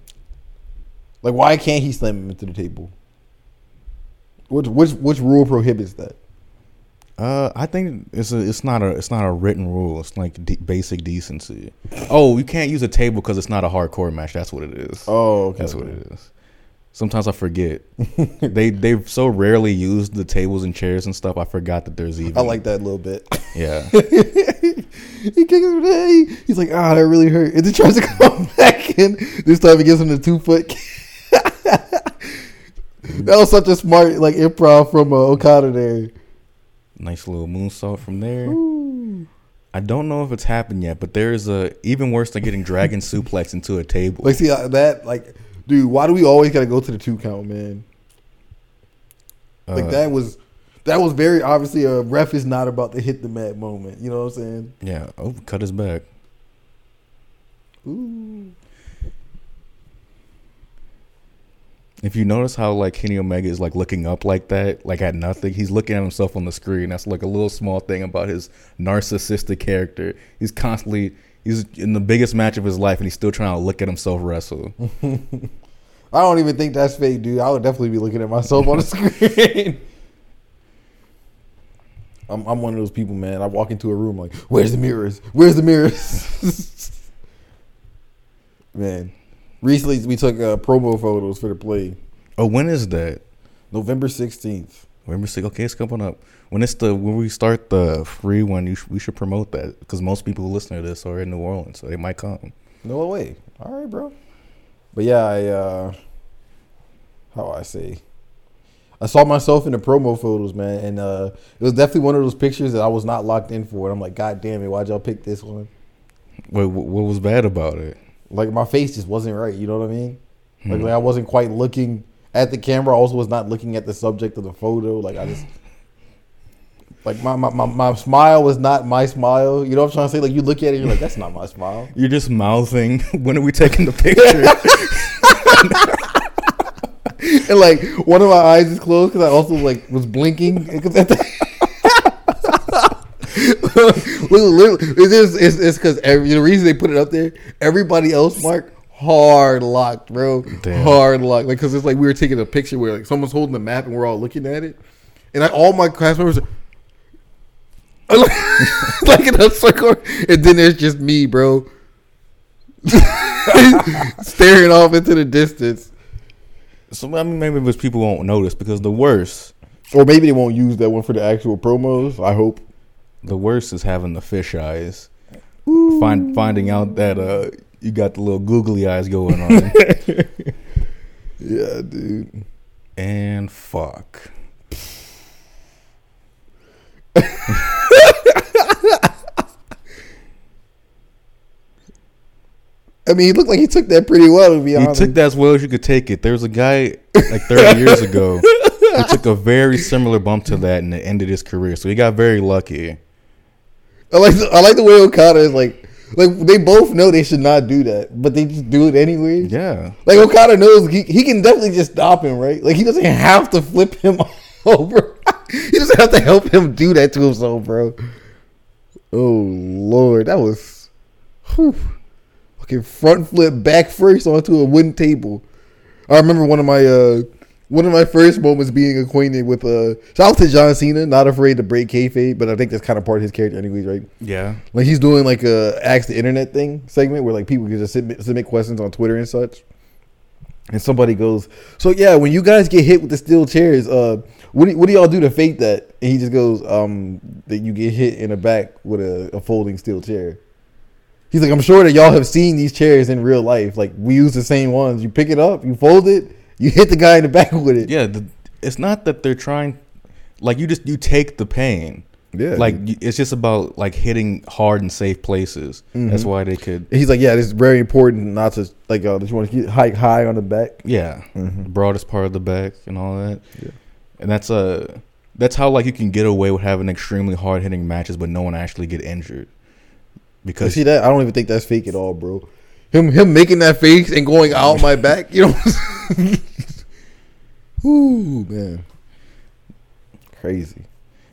Like why can't he slam him into the table? Which which which rule prohibits that? Uh, I think it's a, it's not a it's not a written rule. It's like de- basic decency. Oh, you can't use a table because it's not a hardcore match. That's what it is. Oh, okay. That's what it is. Sometimes I forget. (laughs) they they've so rarely used the tables and chairs and stuff. I forgot that there's even. I like that a little bit. Yeah, (laughs) he kicks him head. He's like, ah, that really hurt. And then tries to (laughs) come back in. This time he gives him the two foot. that was such a smart like improv from uh, Okada there. Nice little moonsault from there. I don't know if it's happened yet, but there's a even worse than getting dragon (laughs) suplex into a table. Like, see uh, that, like, dude, why do we always gotta go to the two count, man? Like Uh, that was, that was very obviously a ref is not about to hit the mat moment. You know what I'm saying? Yeah. Oh, cut his back. Ooh. If you notice how like Kenny Omega is like looking up like that, like at nothing, he's looking at himself on the screen. That's like a little small thing about his narcissistic character. He's constantly he's in the biggest match of his life and he's still trying to look at himself wrestle. (laughs) I don't even think that's fake, dude. I would definitely be looking at myself on the (laughs) screen. I'm, I'm one of those people, man. I walk into a room like, "Where's the mirrors? Where's the mirrors?" (laughs) man, recently we took uh, promo photos for the play, Oh, when is that? November sixteenth. November six. Okay, it's coming up. When it's the when we start the free one, you sh- we should promote that because most people who listen to this are in New Orleans, so they might come. No way. All right, bro. But yeah, I uh how I say I saw myself in the promo photos, man, and uh it was definitely one of those pictures that I was not locked in for. And I'm like, God damn it, why'd y'all pick this one? Wait, what was bad about it? Like my face just wasn't right, you know what I mean? Like, like hmm. I wasn't quite looking at the camera, I also was not looking at the subject of the photo. Like I just (sighs) like my, my, my, my smile was not my smile. You know what I'm trying to say? Like you look at it, you're like, that's not my smile. (laughs) You're just mouthing. (laughs) when are we taking the (laughs) picture? and like one of my eyes is closed because I also like was blinking. 'Cause at the- (laughs) Look, look, it's just it's it's because every the reason they put it up there. Everybody else, Mark, hard locked, bro, Damn. hard locked. Like because it's like we were taking a picture where like someone's holding the map and we're all looking at it, and I, all my class members. Are, (laughs) like in a circle, and then there's just me, bro. (laughs) staring off into the distance. So I mean, maybe it was people won't notice because the worst, Or maybe they won't use that one for the actual promos. I hope. The worst is having the fish eyes. Find finding out that uh you got the little googly eyes going on, (laughs) Yeah, dude. and fuck. I mean, he looked like he took that pretty well. To be honest, He took that as well as you could take it. There was a guy like 30 years ago who (laughs) took a very similar bump to that and it ended his career. So he got very lucky. I like the, I like the way Okada is like like they both know they should not do that, but they just do it anyway. Yeah. Like Okada knows he, he can definitely just stop him, right? Like he doesn't have to flip him (laughs) over. he doesn't have to help him do that to himself, bro. Oh lord, that was whew, fucking front flip back first onto a wooden table. I remember one of my uh one of my first moments being acquainted with uh shout out to John Cena, not afraid to break kayfabe, but I think that's kind of part of his character anyways, right? Yeah. Like he's doing like a ask the internet thing segment where like people can just submit, submit questions on Twitter and such. And somebody goes, so yeah, when you guys get hit with the steel chairs, uh, what do, what do y'all do to fake that? And he just goes, um, that you get hit in the back with a, a folding steel chair. He's like, I'm sure that y'all have seen these chairs in real life. Like we use the same ones. You pick it up, you fold it, you hit the guy in the back with it. Yeah. The, it's not that they're trying, like, you just, you take the pain. Yeah, Like, it's just about, like, hitting hard and safe places. That's why they could, he's like, yeah, it's very important not to like uh, that you want to hike high on the back. yeah, the broadest part of the back and all that. Yeah. And that's uh that's how, like, you can get away with having extremely hard hitting matches, but no one actually get injured. You Because see that? I don't even think that's fake at all, bro. Him him making that face and going out my back, you know. (laughs) Ooh man, crazy.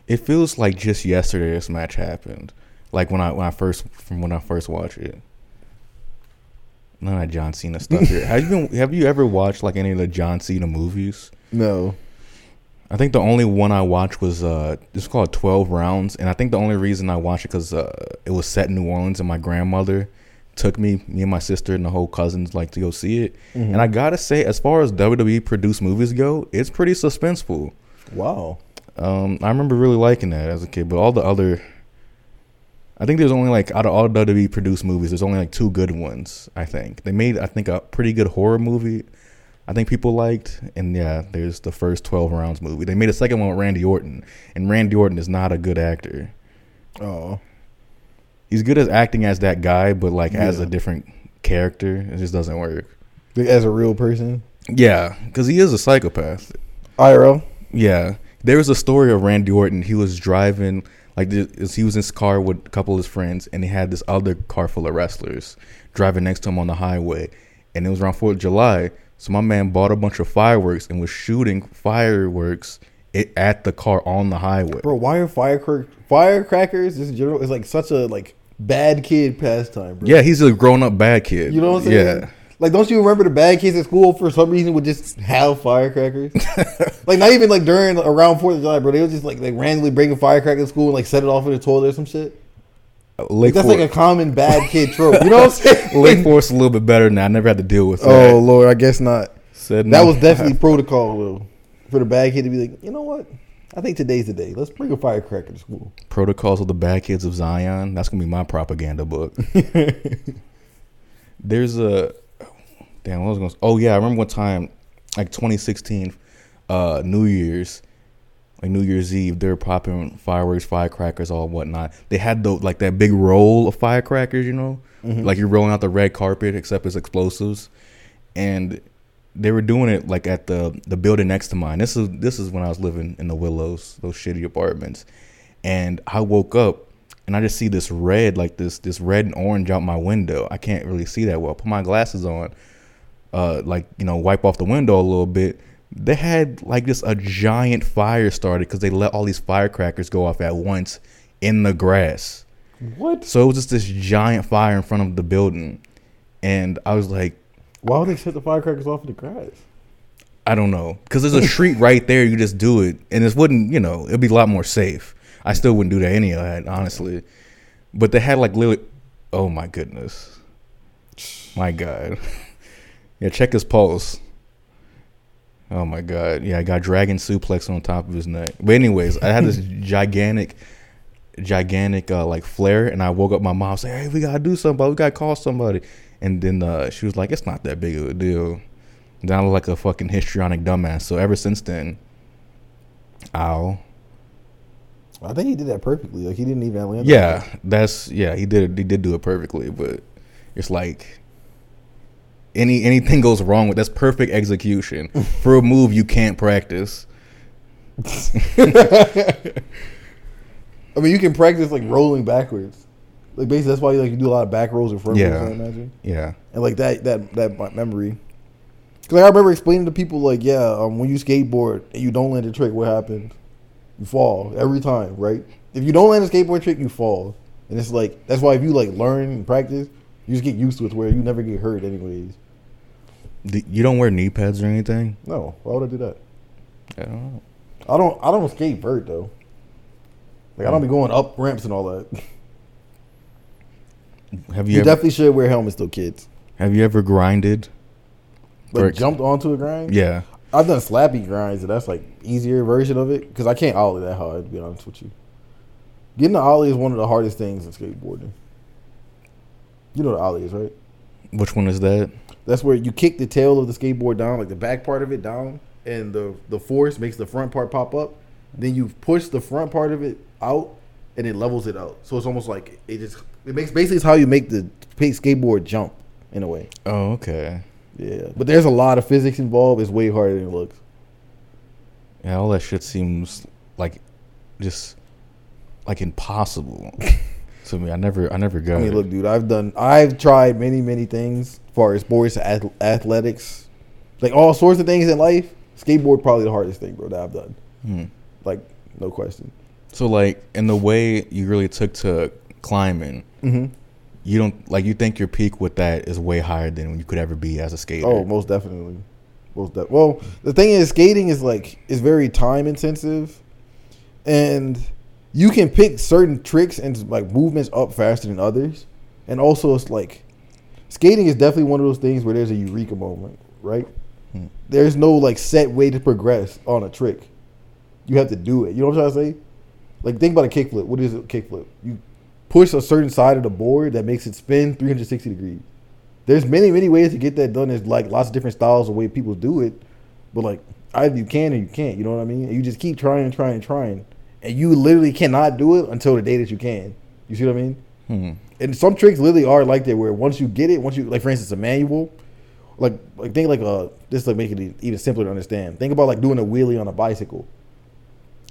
it feels like just yesterday this match happened. Like when I when I first from when I first watched it. None of that John Cena stuff here. (laughs) Have you been have you ever watched like any of the John Cena movies? No, I think the only one I watched was uh it's called Twelve Rounds, and I think the only reason I watched it because uh, it was set in New Orleans, and my grandmother took me, me and my sister and the whole cousins like to go see it. And I gotta say, as far as WWE produced movies go, it's pretty suspenseful. wow. Um, I remember really liking that as a kid, but all the other, I think there's only like out of all WWE produced movies, there's only like two good ones. I think they made, I think, a pretty good horror movie. I think people liked, and yeah, there's the first Twelve Rounds movie. They made a second one with Randy Orton, and Randy Orton is not a good actor. Oh, He's good as acting as that guy, but like as a different character, it just doesn't work. As a real person, Yeah, because he is a psychopath. IRL. Yeah, there was a story of Randy Orton. He was driving like this, he was in his car with a couple of his friends, and he had this other car full of wrestlers driving next to him on the highway, and it was around Fourth of July. So my man bought a bunch of fireworks and was shooting fireworks it, at the car on the highway. Bro, why are firecrackers? Firecrackers, just in general, is like such a like bad kid pastime, bro. Yeah, he's a grown up bad kid. You know what I'm saying? Yeah. Like, don't you remember the bad kids at school for some reason would just have firecrackers? (laughs) like, not even like during around Fourth of July, bro. They would just like like randomly bring a firecracker at school and like set it off in the toilet or some shit. Like, Lake that's Forest, like a common bad kid trope. You know what I'm (laughs) saying? Lake Forest a little bit better now. I never had to deal with oh, that. Oh Lord, I guess not. Said That was definitely (laughs) protocol though, for the bad kid to be like, you know what? I think today's the day. Let's bring a firecracker to school. Protocols of the Bad Kids of Zion. That's gonna be my propaganda book. (laughs) There's a damn. What was I gonna? Oh yeah, I remember one time, like 2016, uh, New Year's, like New Year's Eve, they were popping fireworks, firecrackers, all whatnot. They had the like that big roll of firecrackers, you know, like you're rolling out the red carpet, except it's explosives, and they were doing it like at the the building next to mine. This is this is when I was living in the Willows, those shitty apartments, and I woke up and I just see this red, like this this red and orange out my window. I can't really see that well. Put my glasses on, uh, like you know, wipe off the window a little bit. They had like just a giant fire started because they let all these firecrackers go off at once in the grass. What? So it was just this giant fire in front of the building, and I was like, Why would they set the firecrackers off in the grass? I don't know, because there's a street right there. You just do it, and this wouldn't, you know, it'd be a lot more safe. I still wouldn't do that any of that, honestly. But they had like literally, oh my goodness, My God. (laughs) Yeah, check his pulse. Oh my God. Yeah, I got dragon suplex on top of his neck. But anyways, I had this (laughs) gigantic, gigantic uh, like flare, and I woke up my mom saying, "Hey, we gotta do something. We gotta call somebody." And then uh, she was like, "It's not that big of a deal." Then I look like a fucking histrionic dumbass. So ever since then, ow. I think he did that perfectly. Like he didn't even land. Yeah, that's yeah. He did he did do it perfectly, but it's like any anything goes wrong with that's perfect execution (laughs) for a move you can't practice. (laughs) I mean, you can practice like rolling backwards. Like basically, that's why you like you do a lot of back rolls and front Yeah. rolls. I imagine. Yeah, and like that that that memory. Cause I remember explaining to people like, yeah, um, when you skateboard and you don't land a trick, what happens? You fall every time, right? If you don't land a skateboard trick, you fall, and it's like that's why if you like learn and practice, you just get used to it, to where you never get hurt anyways. You don't wear knee pads or anything. No, why would I do that? I don't know. I don't. I don't skate vert though. Like I don't be going up ramps and all that. (laughs) Have You, you, ever, definitely should wear helmets though, kids. have you ever grinded? Like Or- jumped onto a grind. Yeah, I've done slappy grinds, and that's like easier version of it because I can't ollie that hard. To be honest with you, getting the ollie is one of the hardest things in skateboarding. You know what the ollie is, right? which one is that? That's where you kick the tail of the skateboard down, like the back part of it down, and the the force makes the front part pop up. Then you push the front part of it out, and it levels it out. So it's almost like it just it makes basically it's how you make the skateboard jump in a way. Oh, okay. Yeah, but there's a lot of physics involved. It's way harder than it looks. Yeah, all that shit seems like just like impossible (laughs) to me. I never, I never got I mean, it. look, dude, I've done, I've tried many, many things as far as sports, ath- athletics, like all sorts of things in life. Skateboard probably the hardest thing, bro, that I've done. Hmm. Like, no question. So like in the way you really took to climbing, Mm-hmm. you don't like you think your peak with that is way higher than you could ever be as a skater. Oh, most definitely. Most de- well, the thing is, skating is like is very time intensive, and you can pick certain tricks and like movements up faster than others, and also it's like skating is definitely one of those things where there's a eureka moment, right? Hmm. There's no like set way to progress on a trick. You have to do it. You know what I'm trying to say? Like think about a kickflip. What is a kickflip? You push a certain side of the board that makes it spin 360 degrees. There's many, many ways to get that done. There's like lots of different styles of way people do it, but like either you can or you can't. You know what I mean? And you just keep trying and trying and trying, and you literally cannot do it until the day that you can. You see what I mean? Hmm. And some tricks literally are like that, where once you get it, once you like, for instance, a manual, like like think like a just like make it even simpler to understand. Think about like doing a wheelie on a bicycle.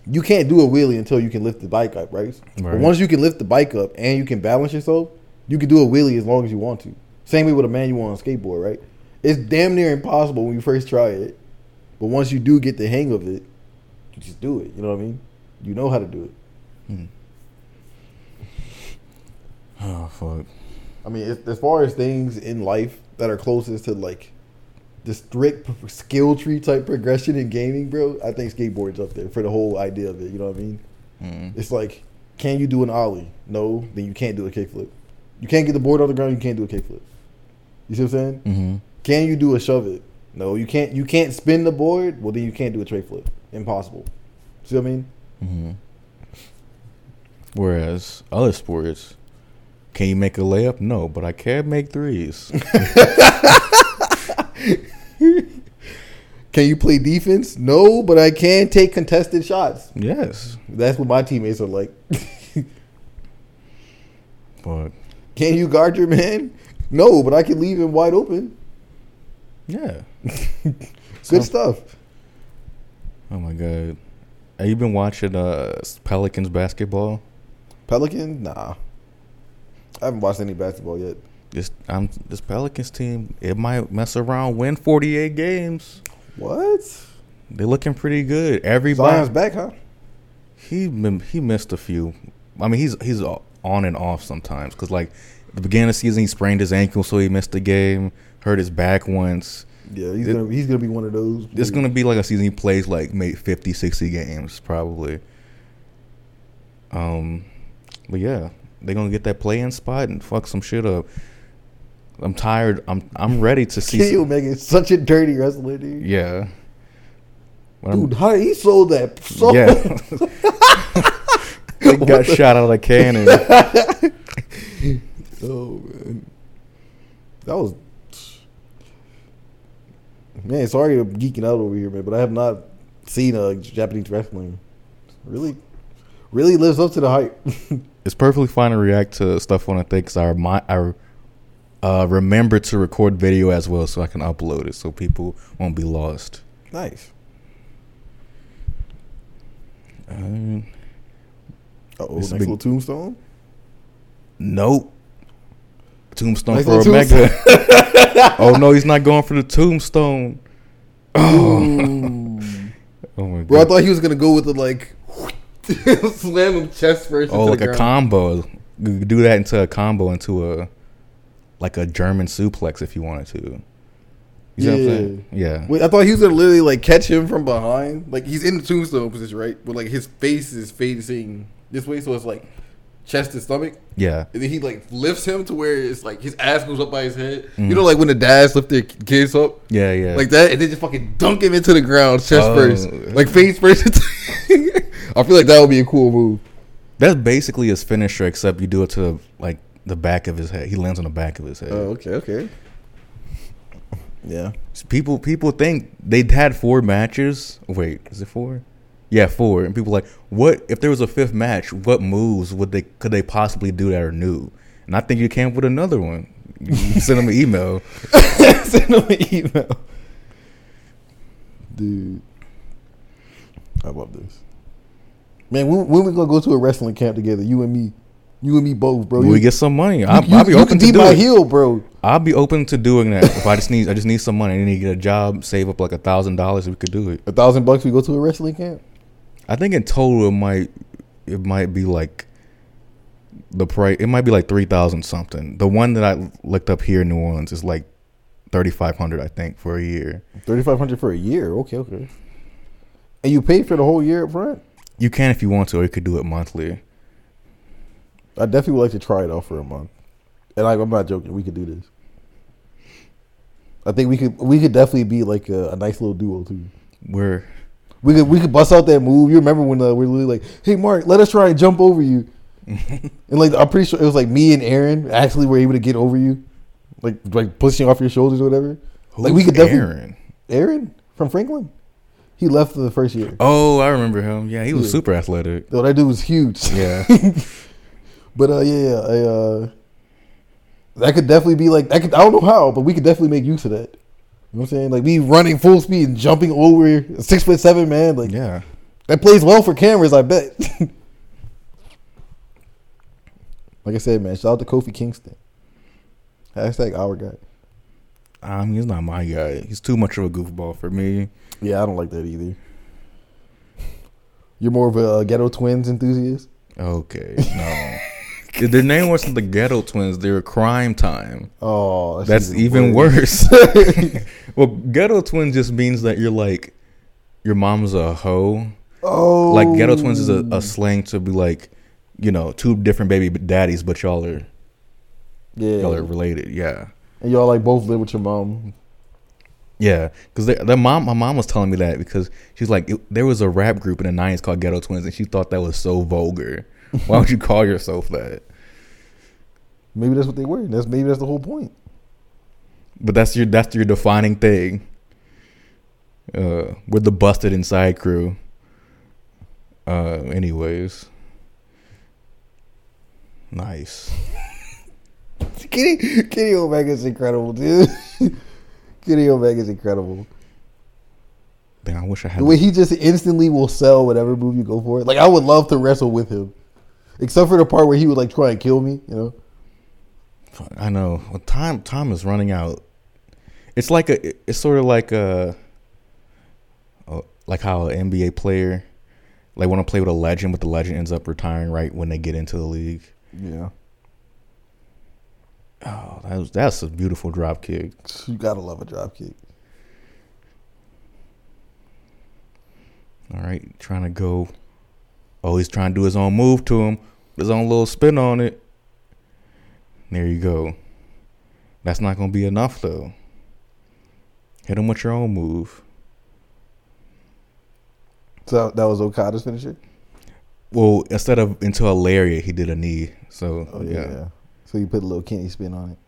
You can't do a wheelie until you can lift the bike up, right? But once you can lift the bike up and you can balance yourself, you can do a wheelie as long as you want to. Same way with a manual on a skateboard, right? It's damn near impossible when you first try it, but once you do get the hang of it, you just do it. You know what I mean? You know how to do it. Hmm. (sighs) Oh fuck. I mean, as, as far as things in life that are closest to like the strict skill tree type progression in gaming, bro, I think skateboard's up there for the whole idea of it. You know what I mean? Hmm. It's like, can you do an ollie? No, then you can't do a kickflip. You can't get the board on the ground. You can't do a kickflip. You see what I'm saying? Mm-hmm. Can you do a shove it? No, you can't. You can't spin the board. Well, then you can't do a tre flip. Impossible. See what I mean? Mm-hmm. Whereas other sports, can you make a layup? No, but I can make threes. (laughs) (laughs) (laughs) Can you play defense? No, but I can take contested shots. yes, That's what my teammates are like. (laughs) but Can you guard your man? No, but I can leave him wide open. yeah. (laughs) Good stuff. Oh my god, have you been watching uh Pelicans basketball? Pelican? Nah. I haven't watched any basketball yet. This I'm this Pelicans team. It might mess around, win 48 games. What? They're looking pretty good. Everybody Zion's back, huh? he he missed a few. I mean, he's he's on and off sometimes because like the beginning of the season he sprained his ankle, so he missed a game. Hurt his back once. Yeah, he's It- gonna he's gonna be one of those. It's gonna be like a season he plays like maybe 50, 60 games probably. Um, but yeah, they're gonna get that play-in spot and fuck some shit up. I'm tired. I'm I'm ready to see. Omega is such a dirty wrestler, dude. yeah. I'm- Dude, how he sold that so yeah. (laughs) he got shot out of a cannon. (laughs) Oh man, that was man. Sorry, I'm geeking out over here, man, but I have not seen a Japanese wrestling. Really, really lives up to the hype. (laughs) it's perfectly fine to react to stuff on a thing because I, remi- I uh, remember to record video as well so I can upload it so people won't be lost. nice. Um, Oh, big- little tombstone. nope. Tombstone Nice for Omega. (laughs) oh no, he's not going for the tombstone. (laughs) Oh my god. Bro, I thought he was gonna go with the like (laughs) slam him chest first. Oh, like a ground. combo. Do that into a combo into a like a German suplex if you wanted to. You I'm saying? Yeah. Wait, I thought he was gonna literally like catch him from behind. Like he's in the tombstone position, right? But like his face is facing this way, so it's like chest and stomach. Yeah. And then he like lifts him to where it's like his ass goes up by his head. Mm. You know, like when the dads lift their kids up Yeah, yeah. like that, and then just fucking dunk him into the ground, chest Oh. first, like face first. (laughs) I feel like that would be a cool move. That's basically his finisher, except you do it to like the back of his head. He lands on the back of his head. Oh, okay, okay. (laughs) Yeah. People people think they'd had four matches. Wait, is it four? Yeah, four. And people like, what if there was a fifth match? What moves would they could they possibly do that are new? And I think you came up with another one. You (laughs) send them an email. (laughs) Send them an email. Dude. I love this. Man, when, when we gonna go to a wrestling camp together? You and me. You and me both, bro. Will you, we get some money? I'll, you- I'll be open to do my it. heel, bro. I'll be open to doing that. If I just need, I just need some money. I need to get a job, save up like a thousand dollars. We could do it. A thousand bucks we go to a wrestling camp? I think in total it might, it might be like the price. It might be like three thousand something. The one that I looked up here in New Orleans is like thirty five hundred. I think for a year. Thirty five hundred for a year. Okay, okay. And you pay for the whole year up front? You can if you want to, or you could do it monthly. I definitely would like to try it out for a month. And I, I'm not joking. We could do this. I think we could. We could definitely be like a, a nice little duo too. Where We could we could bust out that move. You remember when uh, we were literally like, "Hey, Mark, let us try and jump over you." (laughs) and like I'm pretty sure it was like me and Aaron actually were able to get over you, like like pushing off your shoulders or whatever. who's Like, we could definitely- Aaron? Aaron from Franklin, he left the first year. Oh, I remember him. Yeah, he was Yeah. super athletic. Though that dude was huge. Yeah. (laughs) But uh, yeah, I, uh, that could definitely be like I could. I don't know how, but we could definitely make use of that. You know what I'm saying? Like me running full speed and jumping over a six foot seven man. Like yeah. that plays well for cameras. I bet. (laughs) like I said, man, shout out to Kofi Kingston. Hashtag our guy. Um, he's not my guy. He's too much of a goofball for me. Yeah, I don't like that either. You're more of a uh, ghetto twins enthusiast. Okay, no. (laughs) (laughs) Their name wasn't the Ghetto Twins. They were Cryme Tyme. Oh, That's even worse. (laughs) (laughs) well, Ghetto Twins just means that you're like, your mom's a hoe. oh, Like Ghetto Twins is a, a oh. slang to be like, you know, two different baby daddies, but y'all are yeah. y'all are related. Yeah, and y'all like both live with your mom. yeah. Because their mom, my mom was telling me that because she's like, it, there was a rap group in the '90s called Ghetto Twins, and she thought that was so vulgar. (laughs) Why would you call yourself that? Maybe that's what they were. That's maybe that's the whole point. But that's your that's your defining thing. Uh, we're the busted inside crew. Uh, anyways, nice. (laughs) Kenny Kenny is incredible, dude. (laughs) Kenny is incredible. Man, I wish I had. The way he just instantly will sell whatever move you go for. Like I would love to wrestle with him, except for the part where he would like try and kill me. You know. I know. Well, time time is running out. It's like a. It's sort of like a. uh, Like how an NBA player, like want to play with a legend, but the legend ends up retiring right when they get into the league. Yeah. Oh, that was, that's a beautiful drop kick. You gotta love a drop kick. All right, trying to go. Oh, he's trying to do his own move to him, his own little spin on it. There you go. That's not gonna be enough though. Hit him with your own move. So that was Okada's finisher. Well, instead of into a lariat, he did a knee. So Oh yeah. yeah. So you put a little Kenny spin on it.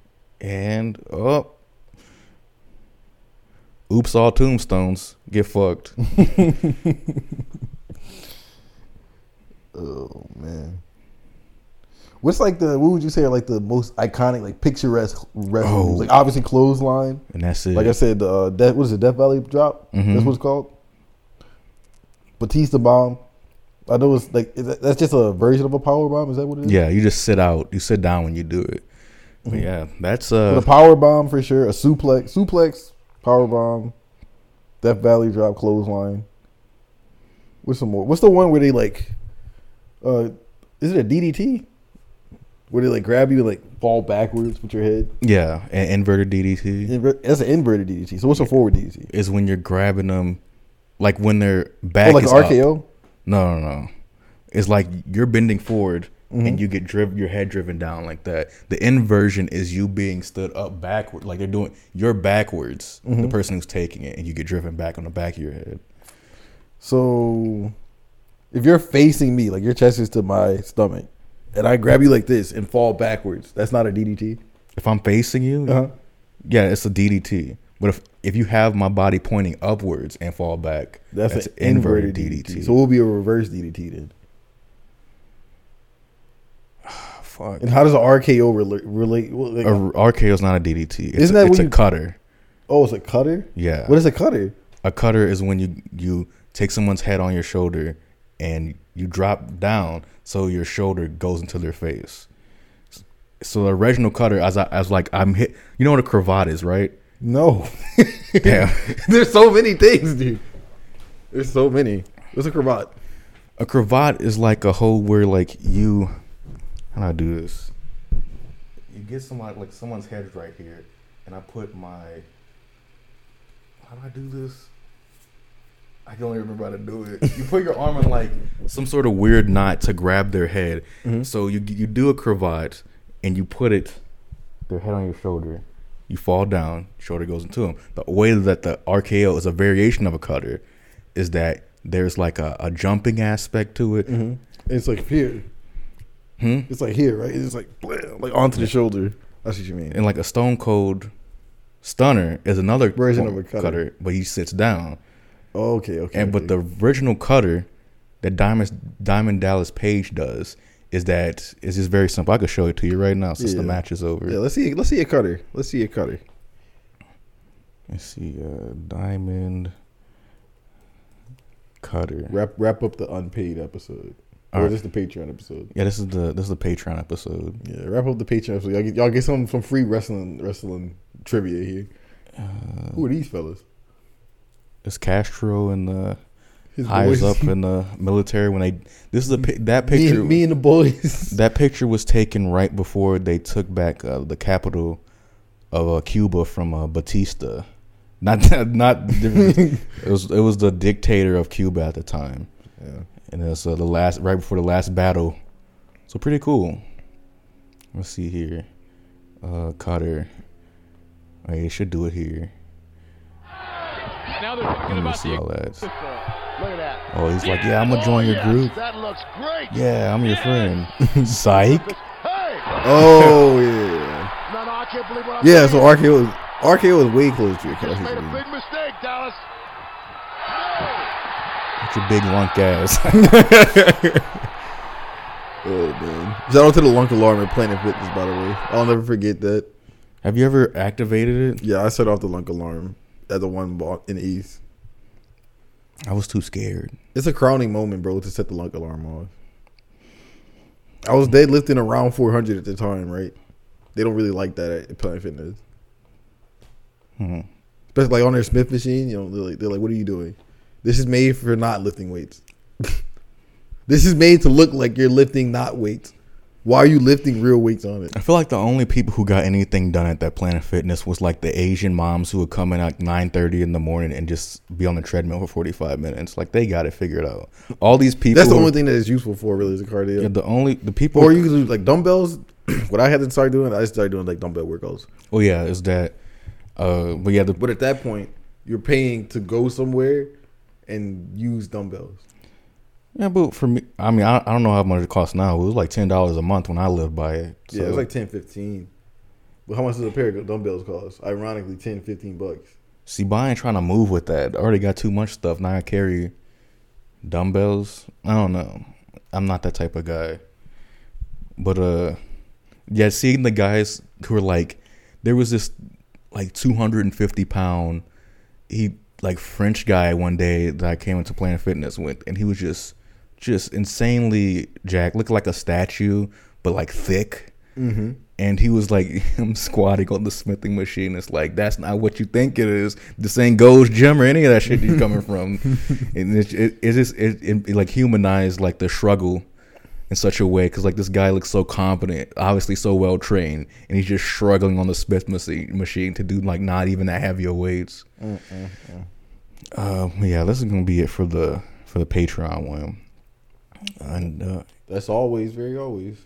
And up. Oops, all tombstones. Get fucked. (laughs) Oh man. What's like the what would you say are like the most iconic like picturesque? Oh. Like obviously clothesline. And that's it. Like I said, uh, Death, what is it? Death Valley drop. Mhm. That's what it's called. Batista bomb. I know it's like is that, that's just a version of a power bomb. Is that what it is? yeah, you just sit out. You sit down when you do it. But yeah, that's uh a power bomb for sure. A suplex, suplex, power bomb, Death Valley drop, clothesline. What's some more? What's the one where they like? Uh, is it a DDT? Where they like grab you and like fall backwards with your head? yeah, an inverted DDT Inver- That's an inverted DDT. So what's a forward DDT? is when you're grabbing them, like when their back Oh, like is an up. RKO. No, no, no. It's like you're bending forward Mm-hmm. and you get driven, your head driven down like that. The inversion is you being stood up backward, like they're doing. You're backwards, Mm-hmm. the person who's taking it, and you get driven back on the back of your head. So if you're facing me, like your chest is to my stomach, and I grab you like this and fall backwards, that's not a DDT. If I'm facing you, Uh-huh. yeah, it's a DDT. But if if you have my body pointing upwards and fall back, That's, an inverted, DDT. So it will be a reverse DDT then. (sighs) fuck. And how does an RKO relate? relate well, like- A RKO is not a DDT. It's, Isn't a, that it's a you- cutter. oh, it's a cutter. Yeah. What is a cutter? A cutter is when you you take someone's head on your shoulder and you drop down so your shoulder goes into their face. So the original cutter, as I as like I'm hit. You know what a cravat is, right? No. (laughs) Yeah. (laughs) There's so many things, dude. There's so many. What's a cravat? a cravat is like a hole where like you. How do I do this? You get someone like someone's head right here, and I put my. How do I do this? I can only remember how to do it. You put your arm in like some sort of weird knot to grab their head. So you you do a cravat, and you put it their head on your shoulder. You fall down, shoulder goes into them. The way that the RKO is a variation of a cutter is that there's like a, a jumping aspect to it. Mm-hmm. It's like here. Hmm? It's like here, right? It's like blam, like onto the shoulder. That's what you mean. And like a stone cold stunner is another Version of a cutter. but he sits down. Oh, okay, okay. And but the original cutter that Diamond Diamond Dallas Page does is that is just very simple. I could show it to you right now since the match is over. yeah, let's see. Let's see a cutter. Let's see a cutter. Let's see, uh, Diamond Cutter. Wrap wrap up the unpaid episode. Or Alright. just the Patreon episode. Yeah, this is the this is the Patreon episode. Yeah, wrap up the Patreon episode. Y'all get, y'all get some some free wrestling wrestling trivia here. Uh, Who are these fellas? It's Castro and the His highs boys. up in the military when they. This is a pi- that me, picture. and, me and the boys. (laughs) That picture was taken right before they took back uh, the capital of uh, Cuba from uh, Batista. Not (laughs) not it was it was the dictator of Cuba at the time, yeah. and it's uh, the last right before the last battle. So pretty cool. Let's see here, uh, Cutter. Oh, yeah, should do it here. Now they're Let me about see all that. Look at that. Oh, he's like, yeah, I'm gonna join your yes, group. That looks great. Yeah, I'm your friend. (laughs) Psych. Hey. Oh (laughs) yeah. No, no, I can't believe what I'm Yeah. So saying. RKO is RKO is way closer to your Just Cassius. made a big mistake, Dallas. With your big lunk ass. (laughs) Oh man! Shout out to the Lunk Alarm at Planet Fitness, by the way. I'll never forget that. Have you ever activated it? Yeah, I set off the Lunk Alarm at the one ball in the East. I was too scared. It's a crowning moment, bro, to set the Lunk Alarm off. I was deadlifting around 400 at the time, right? They don't really like that at Planet Fitness, Hmm. especially like on their Smith machine. You know, they're like, they're like, "What are you doing? This is made for not lifting weights. (laughs) this is made to look like you're lifting not weights. Why are you lifting real weights on it?" I feel like the only people who got anything done at that Planet Fitness was like the Asian moms who would come in at nine thirty in the morning and just be on the treadmill for forty five minutes. Like they got it figured out. All these people. That's the only thing that is useful for, really, is a cardio. Yeah, the only the people. Or you can do like dumbbells. (clears throat) what I had to start doing, I started doing like dumbbell workouts. Oh yeah, it's that. Uh, but yeah, the But at that point, you're paying to go somewhere and use dumbbells. Yeah, but for me, I mean, I, I don't know how much it costs now. It was like ten dollars a month when I lived by it. Yeah, it was like 10, 15. But how much does a pair of dumbbells cost? Ironically, 10, 15 bucks. See, but I ain't trying to move with that. I already got too much stuff. Now I carry dumbbells. I don't know. I'm not that type of guy. But uh yeah, seeing the guys who are like there was this like 250 pound he like French guy one day that I came into Planet Fitness with and he was just just insanely jack, looked like a statue, but like thick Mm-hmm. and he was like (laughs) him squatting on the smithing machine. It's like that's not what you think it is. This ain't Gold's Gym or any of that shit you're coming (laughs) from. and it, it, it just it, it, it like humanized like the struggle in such a way because like this guy looks so competent, obviously so well trained, and he's just struggling on the smith machine machine to do like not even that heavier weights. Uh, yeah, this is gonna be it for the for the Patreon one. And uh, That's always, very always.